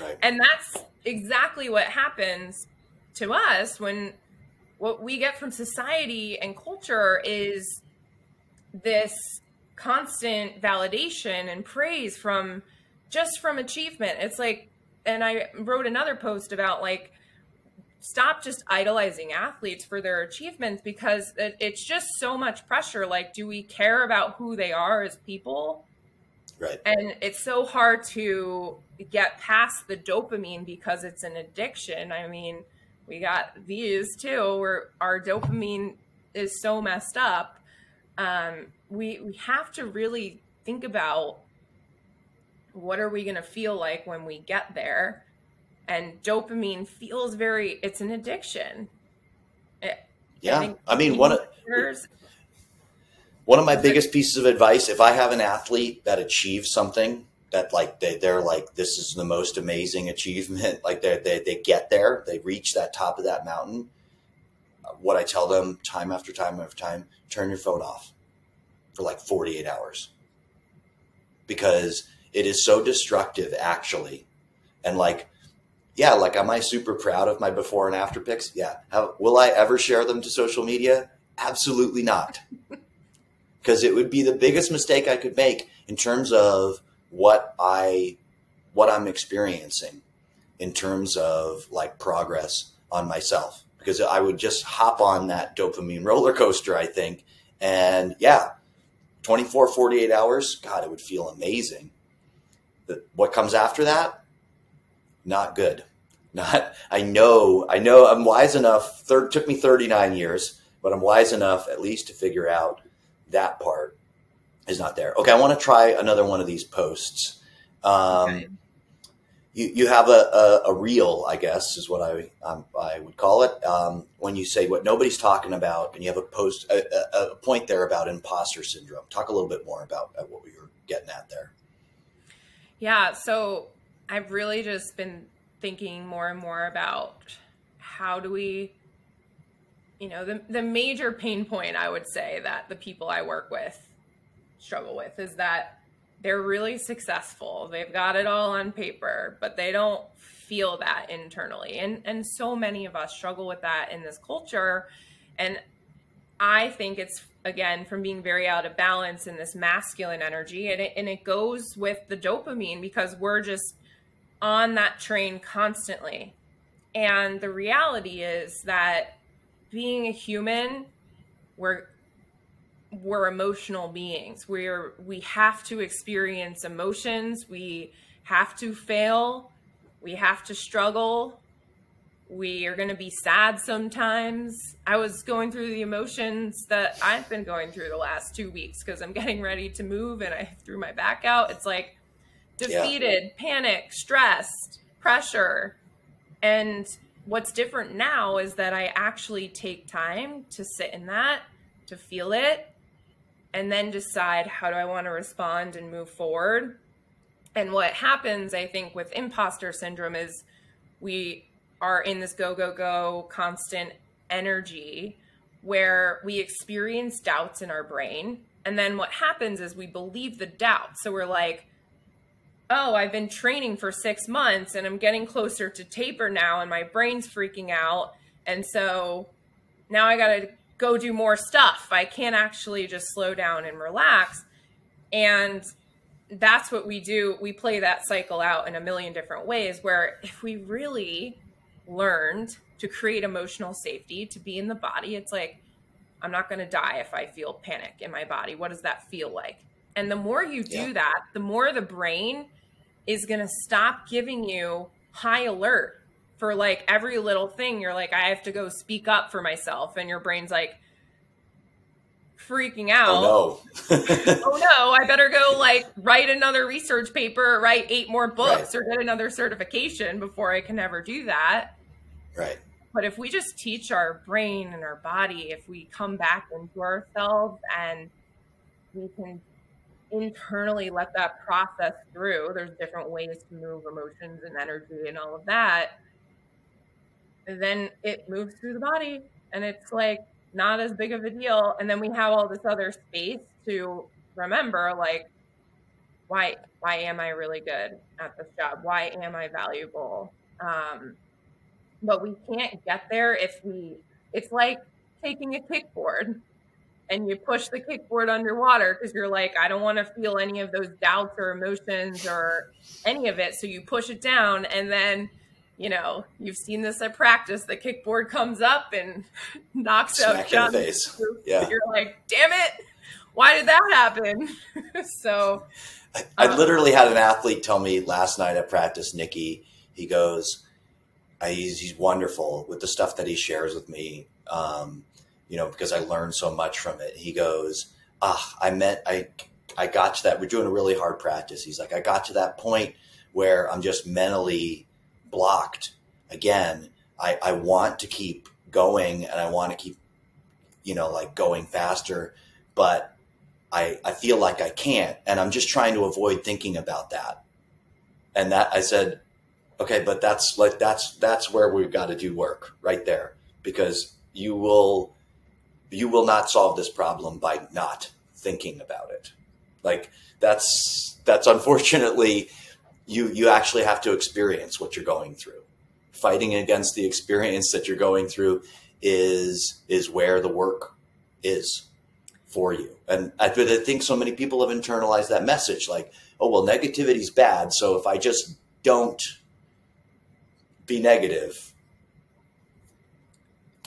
Right. and that's exactly what happens to us when what we get from society and culture is this constant validation and praise from just from achievement. It's like, and I wrote another post about like, stop just idolizing athletes for their achievements because it, it's just so much pressure. Like, do we care about who they are as people?
Right.
And it's so hard to get past the dopamine because it's an addiction. I mean, we got these too where our dopamine is so messed up um, we we have to really think about what are we going to feel like when we get there? And dopamine feels very it's an addiction.
It, yeah i, I mean one of one of my biggest pieces of advice if i have an athlete that achieves something that like they, they're like this is the most amazing achievement <laughs> like they, they, they get there they reach that top of that mountain what i tell them time after time after time turn your phone off for like 48 hours. Because it is so destructive actually. And like yeah like am i super proud of my before and after pics? Yeah. How, will i ever share them to social media? Absolutely not. <laughs> Because it would be the biggest mistake i could make in terms of what I what I'm experiencing in terms of like progress on myself. Because I would just hop on that dopamine roller coaster I think. And yeah 24 48 hours god it would feel amazing what comes after that not good not I know I know I'm wise enough third took me 39 years but I'm wise enough at least to figure out that part is not there. Okay, I want to try another one of these posts. Um, okay. You, you have a, a, a, reel, I guess, is what I um, I would call it. Um, when you say what nobody's talking about, and you have a post a, a, point there about imposter syndrome. Talk a little bit more about what we were getting at there.
Yeah, so I've really just been thinking more and more about how do we you know the the major pain point I would say that the people I work with struggle with is that they're really successful. They've got it all on paper, but they don't feel that internally. And and so many of us struggle with that in this culture. And I think it's again from being very out of balance in this masculine energy and it, and it goes with the dopamine because we're just on that train constantly. And the reality is that being a human, we're we're emotional beings. We're we have to experience emotions. We have to fail. We have to struggle. We are going to be sad sometimes. I was going through the emotions that I've been going through the last two weeks because I'm getting ready to move and I threw my back out. It's like defeated, yeah. panic, stressed, pressure. And what's different now is that I actually take time to sit in that, to feel it, and then decide how do I want to respond and move forward. And what happens, I think, with imposter syndrome is we are in this go, go, go constant energy where we experience doubts in our brain. And then what happens is we believe the doubt. So we're like, oh, I've been training for six months and I'm getting closer to taper now and my brain's freaking out. And so now I got to go do more stuff. I can't actually just slow down and relax. And that's what we do. We play that cycle out in a million different ways where if we really learned to create emotional safety, to be in the body, it's like, I'm not going to die if I feel panic in my body. What does that feel like? And the more you do yeah. that, the more the brain is going to stop giving you high alert for like every little thing. You're like, I have to go speak up for myself. And your brain's like, freaking out.
Oh
no. <laughs> oh no, I better go like write another research paper, write eight more books, right. or get another certification before I can ever do that.
Right.
But if we just teach our brain and our body, if we come back into ourselves and we can internally let that process through. There's different ways to move emotions and energy and all of that. Then it moves through the body and it's like not as big of a deal. And then we have all this other space to remember like why why am I really good at this job? Why am I valuable? Um, but we can't get there if we it's like taking a kickboard and you push the kickboard underwater because you're like, I don't want to feel any of those doubts or emotions or any of it. So you push it down and then, you know, you've seen this at practice. The kickboard comes up and <laughs> knocks
Smack
out
the face. <laughs> Yeah.
You're like, damn it. Why did that happen? <laughs> so
I, I um, literally had an athlete tell me last night at practice, Nikki, he goes, he's, he's wonderful with the stuff that he shares with me. Um, you know, because I learned so much from it. He goes, ah, I meant I, I got to that. We're doing a really hard practice. He's like, I got to that point where I'm just mentally blocked again. I, I want to keep going and I want to keep, you know, like going faster, but I, I feel like I can't. And I'm just trying to avoid thinking about that. And that I said, okay, but that's like, that's, that's where we've got to do work right there because you will, you will not solve this problem by not thinking about it. Like that's that's unfortunately you you actually have to experience what you're going through. Fighting against the experience that you're going through is is where the work is for you. And I, I think so many people have internalized that message like, oh well negativity is bad, so if I just don't be negative,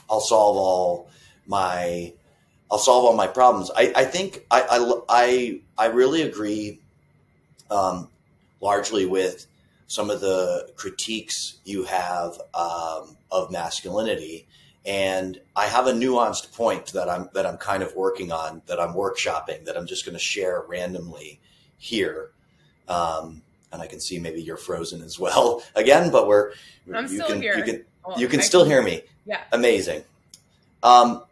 I'll solve all my I'll solve all my problems. I, I think I, I, I, I really agree um, largely with some of the critiques you have um, of masculinity. And I have a nuanced point that I'm that I'm kind of working on, that I'm workshopping, that I'm just going to share randomly here. Um, and I can see maybe you're frozen as well <laughs> again, but we're
I'm
you
still
can
here.
you can you can still hear me.
Yeah,
amazing. Um,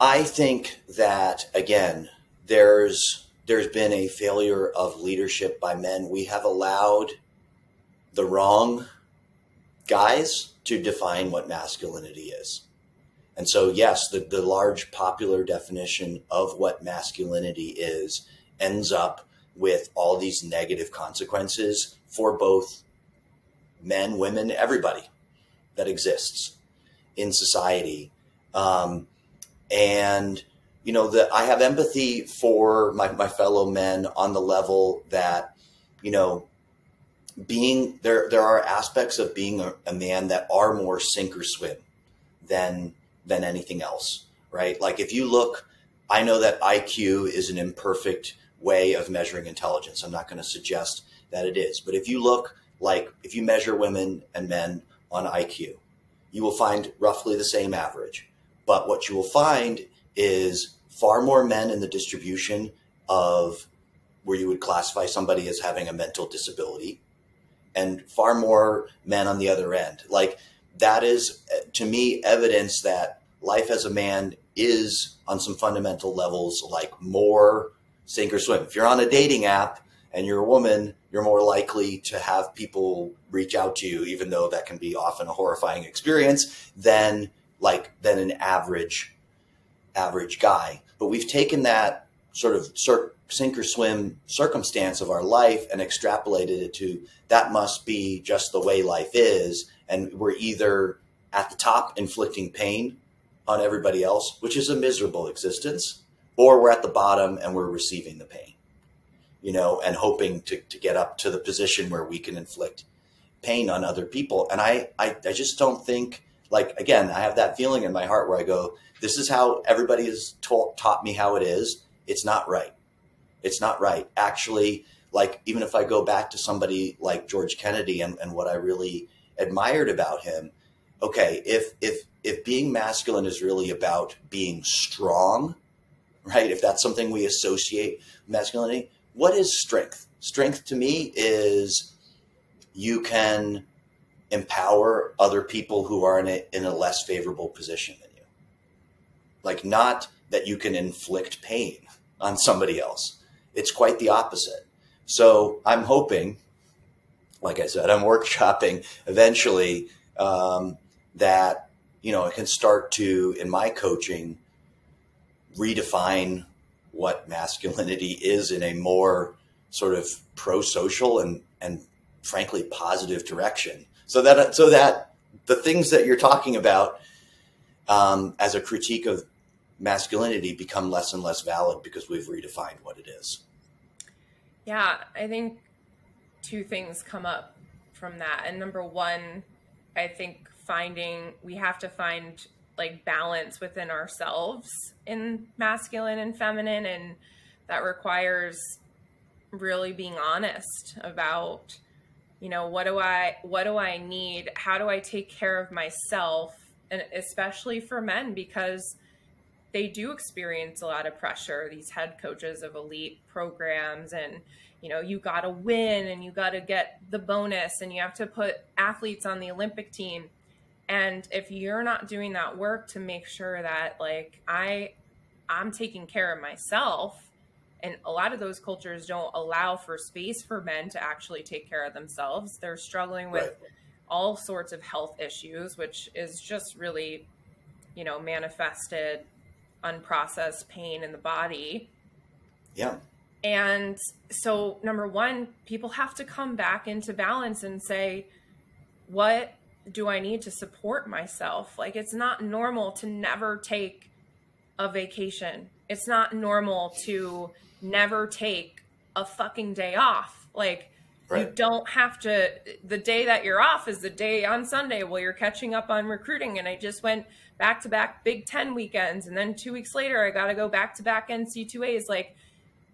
I think that again, there's there's been a failure of leadership by men. We have allowed the wrong guys to define what masculinity is. And so, yes, the, the large popular definition of what masculinity is ends up with all these negative consequences for both men, women, everybody that exists in society. Um, and you know that I have empathy for my, my fellow men on the level that you know being there there are aspects of being a, a man that are more sink or swim than than anything else right like if you look I know that IQ is an imperfect way of measuring intelligence I'm not going to suggest that it is but if you look like if you measure women and men on IQ. You will find roughly the same average. But what you will find is far more men in the distribution of where you would classify somebody as having a mental disability and far more men on the other end. Like that is to me evidence that life as a man is on some fundamental levels like more sink or swim. If you're on a dating app and you're a woman, you're more likely to have people reach out to you, even though that can be often a horrifying experience, than like than an average average guy. But we've taken that sort of sink or swim circumstance of our life and extrapolated it to that must be just the way life is, and we're either at the top inflicting pain on everybody else, which is a miserable existence, or we're at the bottom and we're receiving the pain, you know, and hoping to, to get up to the position where we can inflict pain on other people. And I, I, I just don't think, like, again, I have that feeling in my heart where I go, this is how everybody has taught, taught me how it is. It's not right. It's not right. Actually, like, even if I go back to somebody like George Kennedy and, and what I really admired about him, okay, if, if, if being masculine is really about being strong, right? If that's something we associate masculinity, what is strength? Strength to me is you can empower other people who are in a, in a less favorable position than you. Like, not that you can inflict pain on somebody else. It's quite the opposite. So I'm hoping, like I said, I'm workshopping eventually um, that you know, it can start to, in my coaching, redefine what masculinity is in a more sort of pro-social and and frankly positive direction. So that so that the things that you're talking about um, as a critique of masculinity become less and less valid because we've redefined what it is.
Yeah, I think two things come up from that. And number one, I think finding we have to find like balance within ourselves in masculine and feminine and that requires really being honest about you know what do i what do i need? How do i take care of myself? And especially for men because they do experience a lot of pressure these head coaches of elite programs and you know you got to win and you got to get the bonus and you have to put athletes on the olympic team and if you're not doing that work to make sure that like i i'm taking care of myself and a lot of those cultures don't allow for space for men to actually take care of themselves. They're struggling with right. all sorts of health issues which is just really you know manifested unprocessed pain in the body.
Yeah.
And so number one people have to come back into balance and say what do I need to support myself? Like, it's not normal to never take a vacation. It's not normal to never take a fucking day off. Like, right. you don't have to, the day that you're off is the day on Sunday while you're catching up on recruiting. And I just went back to back Big Ten weekends. And then two weeks later, I got to go back to back NCAAs. Like,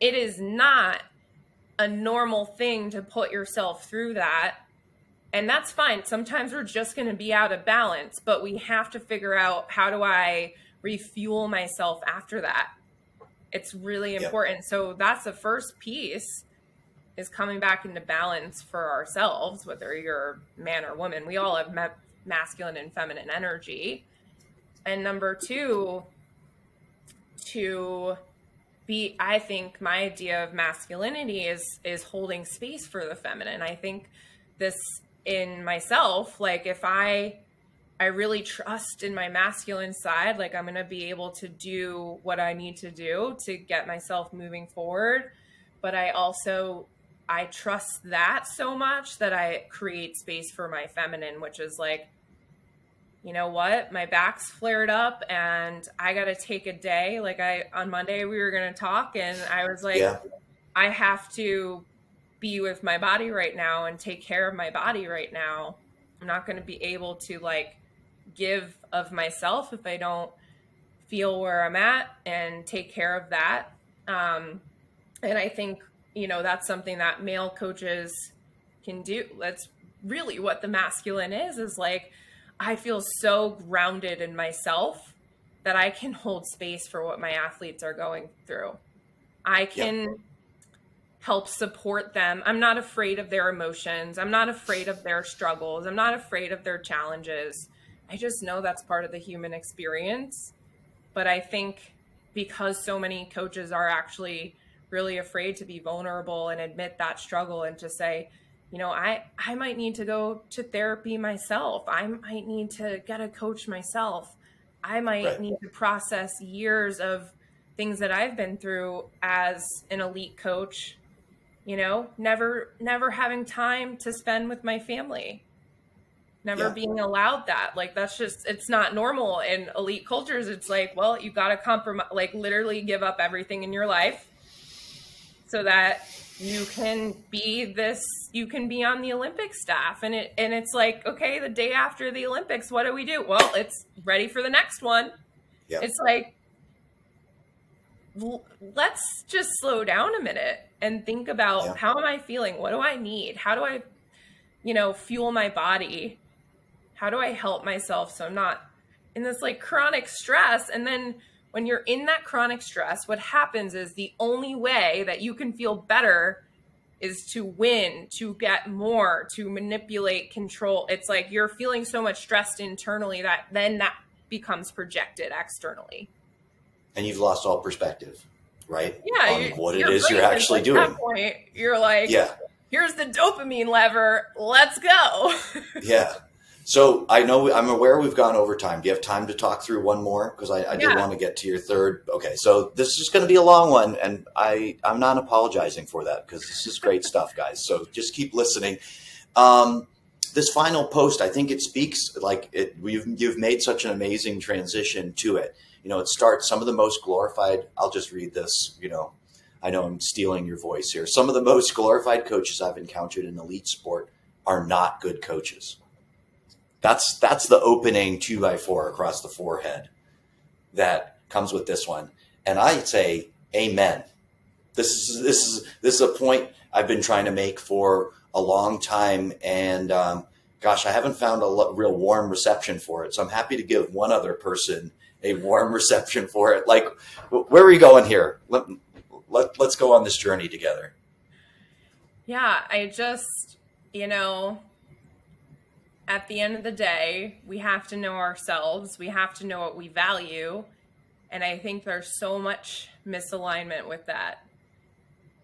it is not a normal thing to put yourself through that and that's fine. Sometimes we're just going to be out of balance, but we have to figure out how do I refuel myself after that. It's really important. Yep. So that's the first piece is coming back into balance for ourselves, whether you're man or woman. We all have ma- masculine and feminine energy. And number two, to be i think my idea of masculinity is is holding space for the feminine i think this in myself like if i i really trust in my masculine side like i'm going to be able to do what i need to do to get myself moving forward. But i also i trust that so much that i create space for my feminine which is like you know what? My back's flared up and i got to take a day. Like i on monday we were going to talk and i was like yeah. i have to be with my body right now and take care of my body right now. I'm not going to be able to like give of myself if I don't feel where I'm at and take care of that. Um, and I think, you know, that's something that male coaches can do. Let's really what the masculine is is like I feel so grounded in myself that I can hold space for what my athletes are going through. I can yep. Help support them. I'm not afraid of their emotions. I'm not afraid of their struggles. I'm not afraid of their challenges. I just know that's part of the human experience. But I think because so many coaches are actually really afraid to be vulnerable and admit that struggle and to say, you know, I I might need to go to therapy myself. I might need to get a coach myself. I might right. need to process years of things that I've been through as an elite coach, you know, never never having time to spend with my family. Never yeah. being allowed that. Like that's just it's not normal in elite cultures. It's like, well, you got to compromise like literally give up everything in your life so that you can be this you can be on the olympic staff and it and it's like okay the day after the olympics what do we do well it's ready for the next one yep. it's like let's just slow down a minute and think about yeah. how am i feeling what do i need how do i you know fuel my body how do i help myself so i'm not in this like chronic stress and then when you're in that chronic stress, what happens is the only way that you can feel better is to win, to get more, to manipulate, control. It's like you're feeling so much stressed internally that then that becomes projected externally.
And you've lost all perspective, right?
Yeah.
On what it is you're actually
like
doing.
That point, you're like,
yeah.
here's the dopamine lever. Let's go. <laughs>
yeah. So I know I'm aware we've gone over time. Do you have time to talk through one more? Because I, I yeah. did want to get to your third. Okay, so this is going to be a long one, and I I'm not apologizing for that because this is great stuff, <laughs> guys. So just keep listening. Um, this final post, I think it speaks like it. We've you've made such an amazing transition to it. You know, it starts some of the most glorified. I'll just read this. You know, I know I'm stealing your voice here. Some of the most glorified coaches I've encountered in elite sport are not good coaches that's that's the opening two by four across the forehead that comes with this one. And I say, Amen. This is this is this is a point I've been trying to make for a long time, and um, gosh, I haven't found a real warm reception for it. So I'm happy to give one other person a warm reception for it. Like, where are we going here? Let, let let's go on this journey together.
Yeah, I just you know at the end of the day, we have to know ourselves. We have to know what we value. And I think there's so much misalignment with that.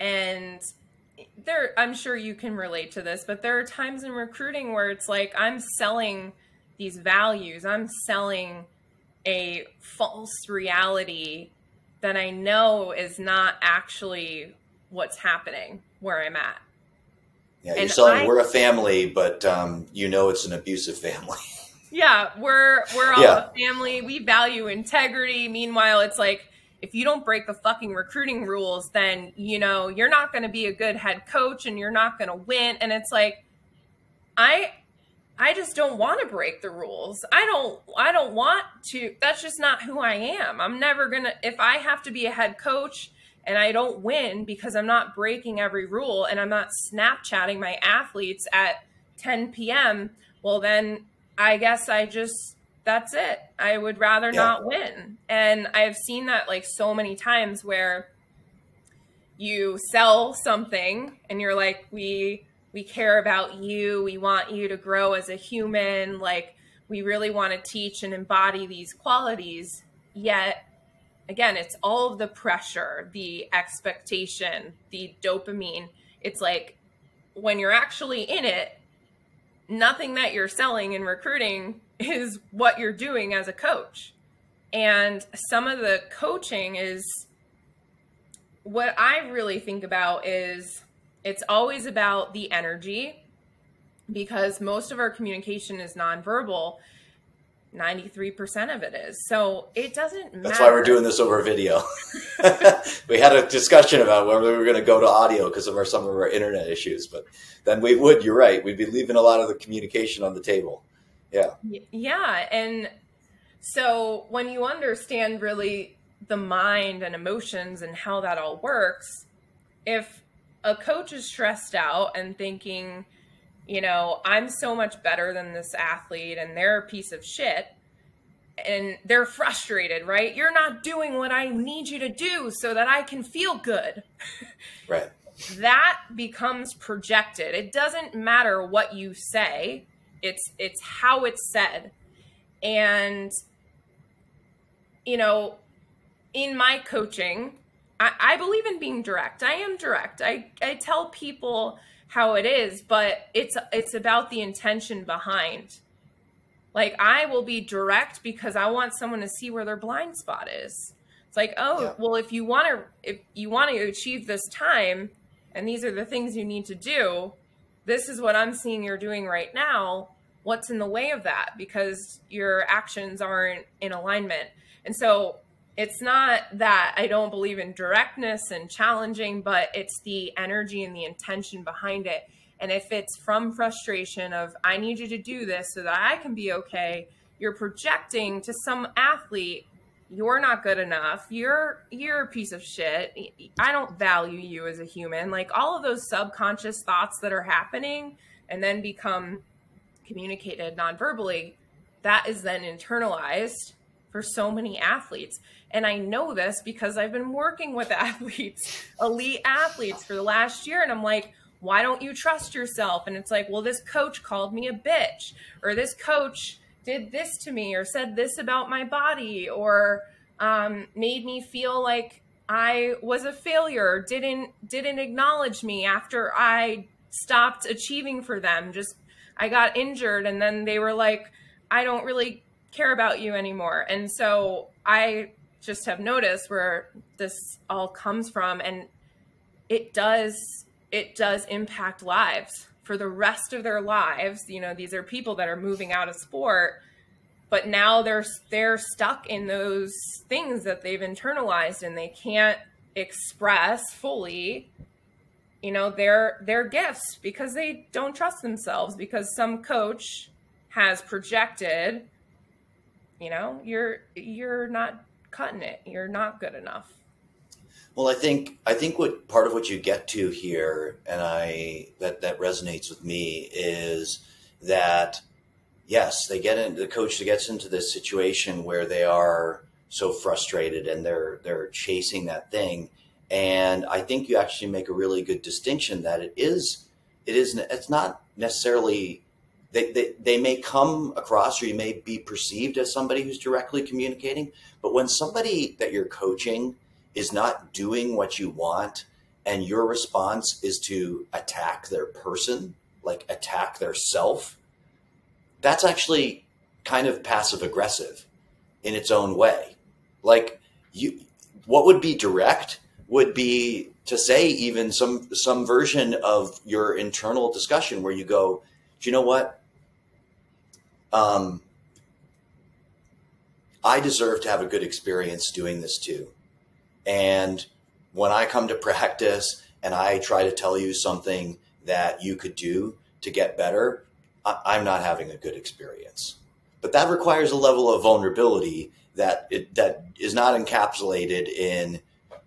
And there, I'm sure you can relate to this, but there are times in recruiting where it's like I'm selling these values, I'm selling a false reality that I know is not actually what's happening where I'm at.
Yeah, you're and selling I, we're a family, but um, you know it's an abusive family. <laughs>
yeah, we're we're all yeah. a family. We value integrity. Meanwhile, it's like if you don't break the fucking recruiting rules, then you know you're not going to be a good head coach, and you're not going to win. And it's like, I I just don't want to break the rules. I don't I don't want to. That's just not who I am. I'm never going to if I have to be a head coach and I don't win because I'm not breaking every rule and I'm not Snapchatting my athletes at 10 p.m., well, then I guess I just, that's it. I would rather yeah. not win. And I've seen that like so many times where you sell something and you're like, we, we care about you. We want you to grow as a human. Like, we really want to teach and embody these qualities. Yet again, it's all of the pressure, the expectation, the dopamine. It's like when you're actually in it, nothing that you're selling and recruiting <laughs> is what you're doing as a coach. And some of the coaching is what I really think about is it's always about the energy because most of our communication is nonverbal 93% of it is. So it doesn't matter.
That's why we're doing this over video. <laughs> we had a discussion about whether we were going to go to audio because of our, some of our internet issues, but then we would, you're right. We'd be leaving a lot of the communication on the table. Yeah.
Yeah. And so when you understand really the mind and emotions and how that all works, if a coach is stressed out and thinking, you know, I'm so much better than this athlete and they're a piece of shit and they're frustrated, right? You're not doing what I need you to do so that I can feel good. <laughs>
Right.
that becomes projected. It doesn't matter what you say. It's it's how it's said. And you know, in my coaching, I, I believe in being direct. I am direct. I, I tell people how it is, but it's it's about the intention behind like I will be direct because I want someone to see where their blind spot is. It's like, oh, yeah. well, if you want to if you want to achieve this time and these are the things you need to do, this is what I'm seeing you're doing right now. What's in the way of that? Because your actions aren't in alignment. And so it's not that I don't believe in directness and challenging, but it's the energy and the intention behind it. And if it's from frustration of, I need you to do this so that I can be okay, you're projecting to some athlete, you're not good enough. You're you're a piece of shit. I don't value you as a human. Like all of those subconscious thoughts that are happening and then become communicated non-verbally, that is then internalized for so many athletes. And I know this because I've been working with <laughs> athletes, elite athletes for the last year and I'm like, why don't you trust yourself? And it's like, well, this coach called me a bitch, or this coach did this to me, or said this about my body, or um, made me feel like I was a failure, didn't didn't acknowledge me after I stopped achieving for them. Just I got injured, and then they were like, I don't really care about you anymore. And so I just have noticed where this all comes from, and it does it does impact lives for the rest of their lives. You know, these are people that are moving out of sport, but now they're they're stuck in those things that they've internalized and they can't express fully you know their their gifts because they don't trust themselves because some coach has projected you know you're you're not cutting it you're not good enough.
Well, I think I think what part of what you get to here, and I that that resonates with me is that yes, they get in the coach gets into this situation where they are so frustrated and they're they're chasing that thing, and I think you actually make a really good distinction that it is it is it's not necessarily they, they, they may come across or you may be perceived as somebody who's directly communicating but when somebody that you're coaching is not doing what you want and your response is to attack their person, like attack their self, that's actually kind of passive aggressive in its own way. Like you what would be direct would be to say even some some version of your internal discussion where you go, do you know what? Um, I deserve to have a good experience doing this too. And when I come to practice and I try to tell you something that you could do to get better, I'm not having a good experience. But that requires a level of vulnerability that it, that is not encapsulated in,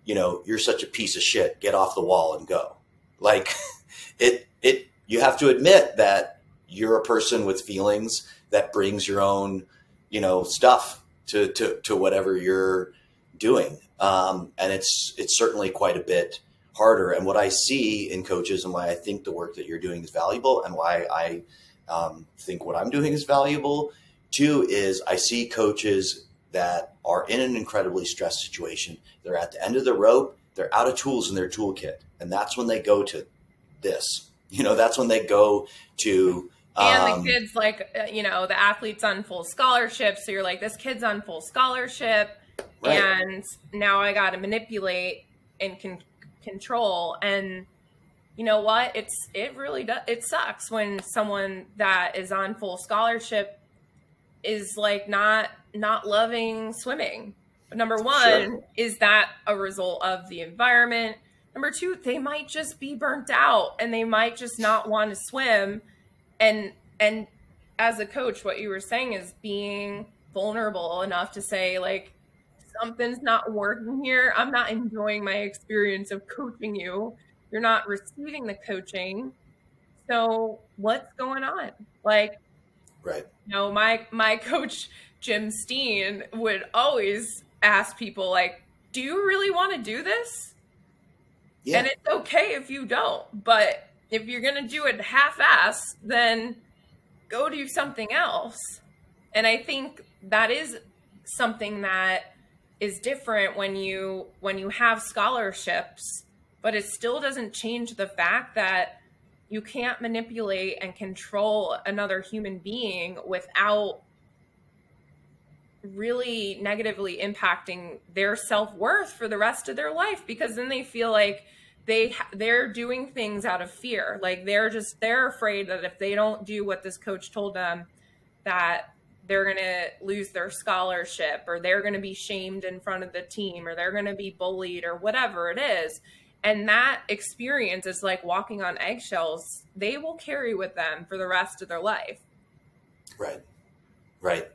you know, you're such a piece of shit. Get off the wall and go. Like <laughs> it, it. You have to admit that you're a person with feelings that brings your own, you know, stuff to to to whatever you're doing. Um, and it's it's certainly quite a bit harder. And what I see in coaches and why I think the work that you're doing is valuable and why I um, think what I'm doing is valuable too is I see coaches that are in an incredibly stressed situation. They're at the end of the rope. They're out of tools in their toolkit, and that's when they go to this. You know, that's when they go to
and the um, kids like uh, you know the athletes on full scholarship so you're like this kid's on full scholarship Right. And now I got to manipulate and con- control. And you know what? It's it really does. It sucks when someone that is on full scholarship is like not not loving swimming. Number one, sure. is that a result of the environment? Number two, they might just be burnt out and they might just not want to swim. And and as a coach, what you were saying is being vulnerable enough to say like something's not working here. I'm not enjoying my experience of coaching you. You're not receiving the coaching. So what's going on? Like,
right.
You know, my my coach Jim Steen would always ask people like, "Do you really want to do this?" Yeah. And it's okay if you don't, but if you're going to do it half-ass, then go do something else. And I think that is something that is different when you when you have scholarships, but it still doesn't change the fact that you can't manipulate and control another human being without really negatively impacting their self-worth for the rest of their life because then they feel like they they're doing things out of fear. Like they're just they're afraid that if they don't do what this coach told them that they're going to lose their scholarship or they're going to be shamed in front of the team or they're going to be bullied or whatever it is. And that experience is like walking on eggshells. They will carry with them for the rest of their life.
Right. Right.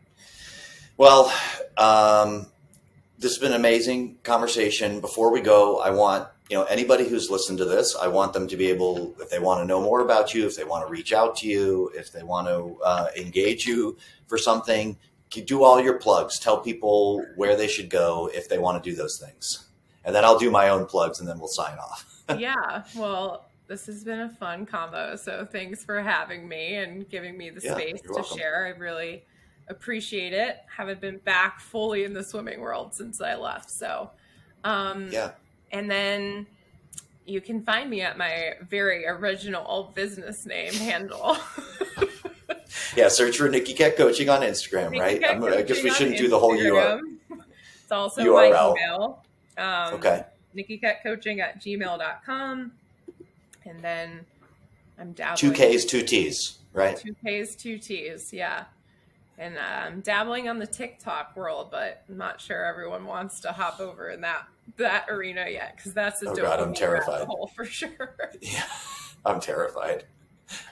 Well, um, this has been an amazing conversation. Before we go, I want you know anybody who's listened to this, I want them to be able, if they want to know more about you, if they want to reach out to you, if they want to uh, engage you for something, do all your plugs. Tell people where they should go if they want to do those things, and then I'll do my own plugs, and then we'll sign off. <laughs>
yeah, well, this has been a fun combo. So thanks for having me and giving me the yeah, space to welcome. share. I really appreciate it. Haven't been back fully in the swimming world since I left. So, um,
yeah.
And then you can find me at my very original business name handle. <laughs>
yeah, search for Nikki Kett Coaching on Instagram, Nikki right? i guess we shouldn't do the whole URL.
It's also URL. my email. Um, okay. Nikki Kett Coaching at gmail.com. And then I'm dabbling.
Two K's, two T's, right?
Two K's, two T's, yeah and I'm um, dabbling on the TikTok world, but I'm not sure everyone wants to hop over in that that arena yet because that's a
oh god, I'm terrified
hole for sure. <laughs>
Yeah, I'm terrified.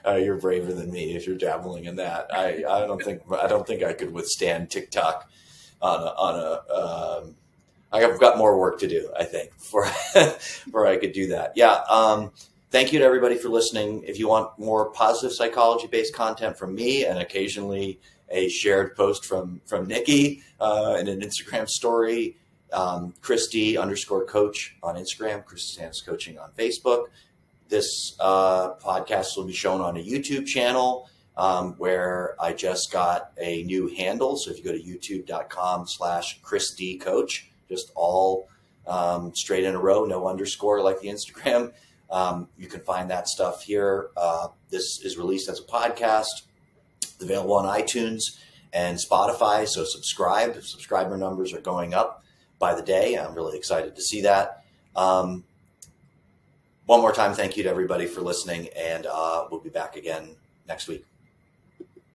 Uh, you're braver than me if you're dabbling in that. I, I don't think I don't think I could withstand TikTok on a, on a. Um, I've got more work to do. I think <laughs> before before I could do that. Yeah. Um, thank you to everybody for listening. If you want more positive psychology based content from me and occasionally a shared post from from Nikki uh, and an Instagram story. Um, Chris D underscore coach on Instagram, Christy Sands Coaching on Facebook. This uh, podcast will be shown on a YouTube channel um, where I just got a new handle. So if you go to youtube.com slash Chris D Coach, just all um, straight in a row, no underscore like the Instagram. Um, you can find that stuff here. Uh, this is released as a podcast available on iTunes and Spotify. So subscribe. Subscriber numbers are going up by the day. I'm really excited to see that. Um, one more time, thank you to everybody for listening, and uh, we'll be back again next week.